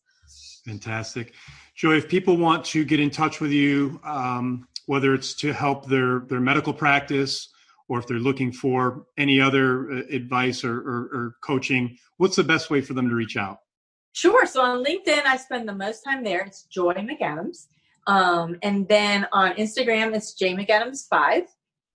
fantastic joy if people want to get in touch with you um, whether it's to help their their medical practice or if they're looking for any other uh, advice or, or, or coaching what's the best way for them to reach out Sure. So on LinkedIn, I spend the most time there. It's Joy McAdams. Um, and then on Instagram, it's J McAdams5.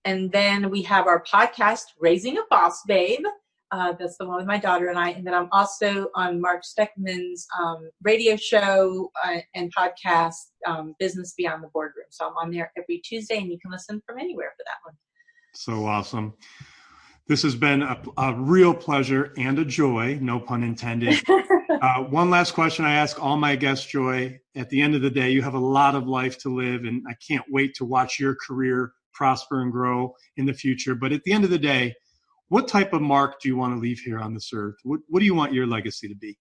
And then we have our podcast, Raising a Boss Babe. Uh, that's the one with my daughter and I. And then I'm also on Mark Steckman's um, radio show uh, and podcast, um, Business Beyond the Boardroom. So I'm on there every Tuesday, and you can listen from anywhere for that one. So awesome. This has been a, a real pleasure and a joy, no pun intended. uh, one last question I ask all my guests, Joy. At the end of the day, you have a lot of life to live, and I can't wait to watch your career prosper and grow in the future. But at the end of the day, what type of mark do you want to leave here on this earth? What, what do you want your legacy to be?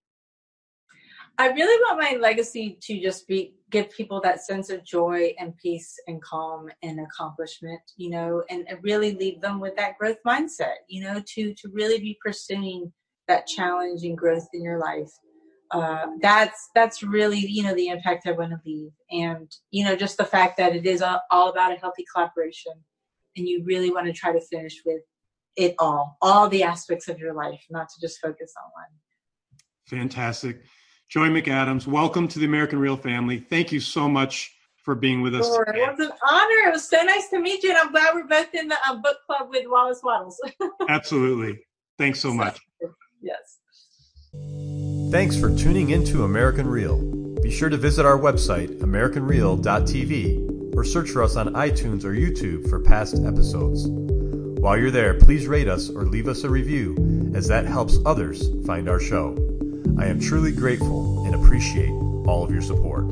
I really want my legacy to just be give people that sense of joy and peace and calm and accomplishment, you know, and, really leave them with that growth mindset, you know, to to really be pursuing that challenge and growth in your life. Uh, that's that's really you know the impact I want to leave, and you know just the fact that it is all about a healthy collaboration, and you really want to try to finish with it all, all the aspects of your life, not to just focus on one. Fantastic. Joy McAdams, welcome to the American Real family. Thank you so much for being with us. Sure. It was an honor. It was so nice to meet you, and I'm glad we're both in the uh, book club with Wallace Wattles. Absolutely. Thanks so much. Yes. Thanks for tuning in to American Real. Be sure to visit our website, AmericanReal.tv, or search for us on iTunes or YouTube for past episodes. While you're there, please rate us or leave us a review, as that helps others find our show. I am truly grateful and appreciate all of your support.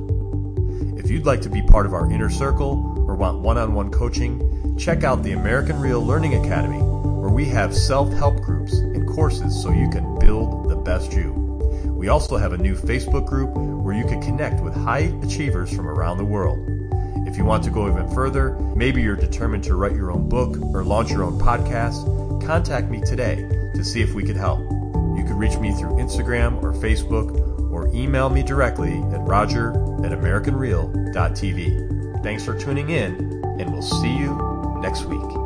If you'd like to be part of our inner circle or want one on one coaching, check out the American Real Learning Academy, where we have self help groups and courses so you can build the best you. We also have a new Facebook group where you can connect with high achievers from around the world. If you want to go even further, maybe you're determined to write your own book or launch your own podcast, contact me today to see if we could help. Can reach me through Instagram or Facebook or email me directly at roger at americanreal.tv. Thanks for tuning in, and we'll see you next week.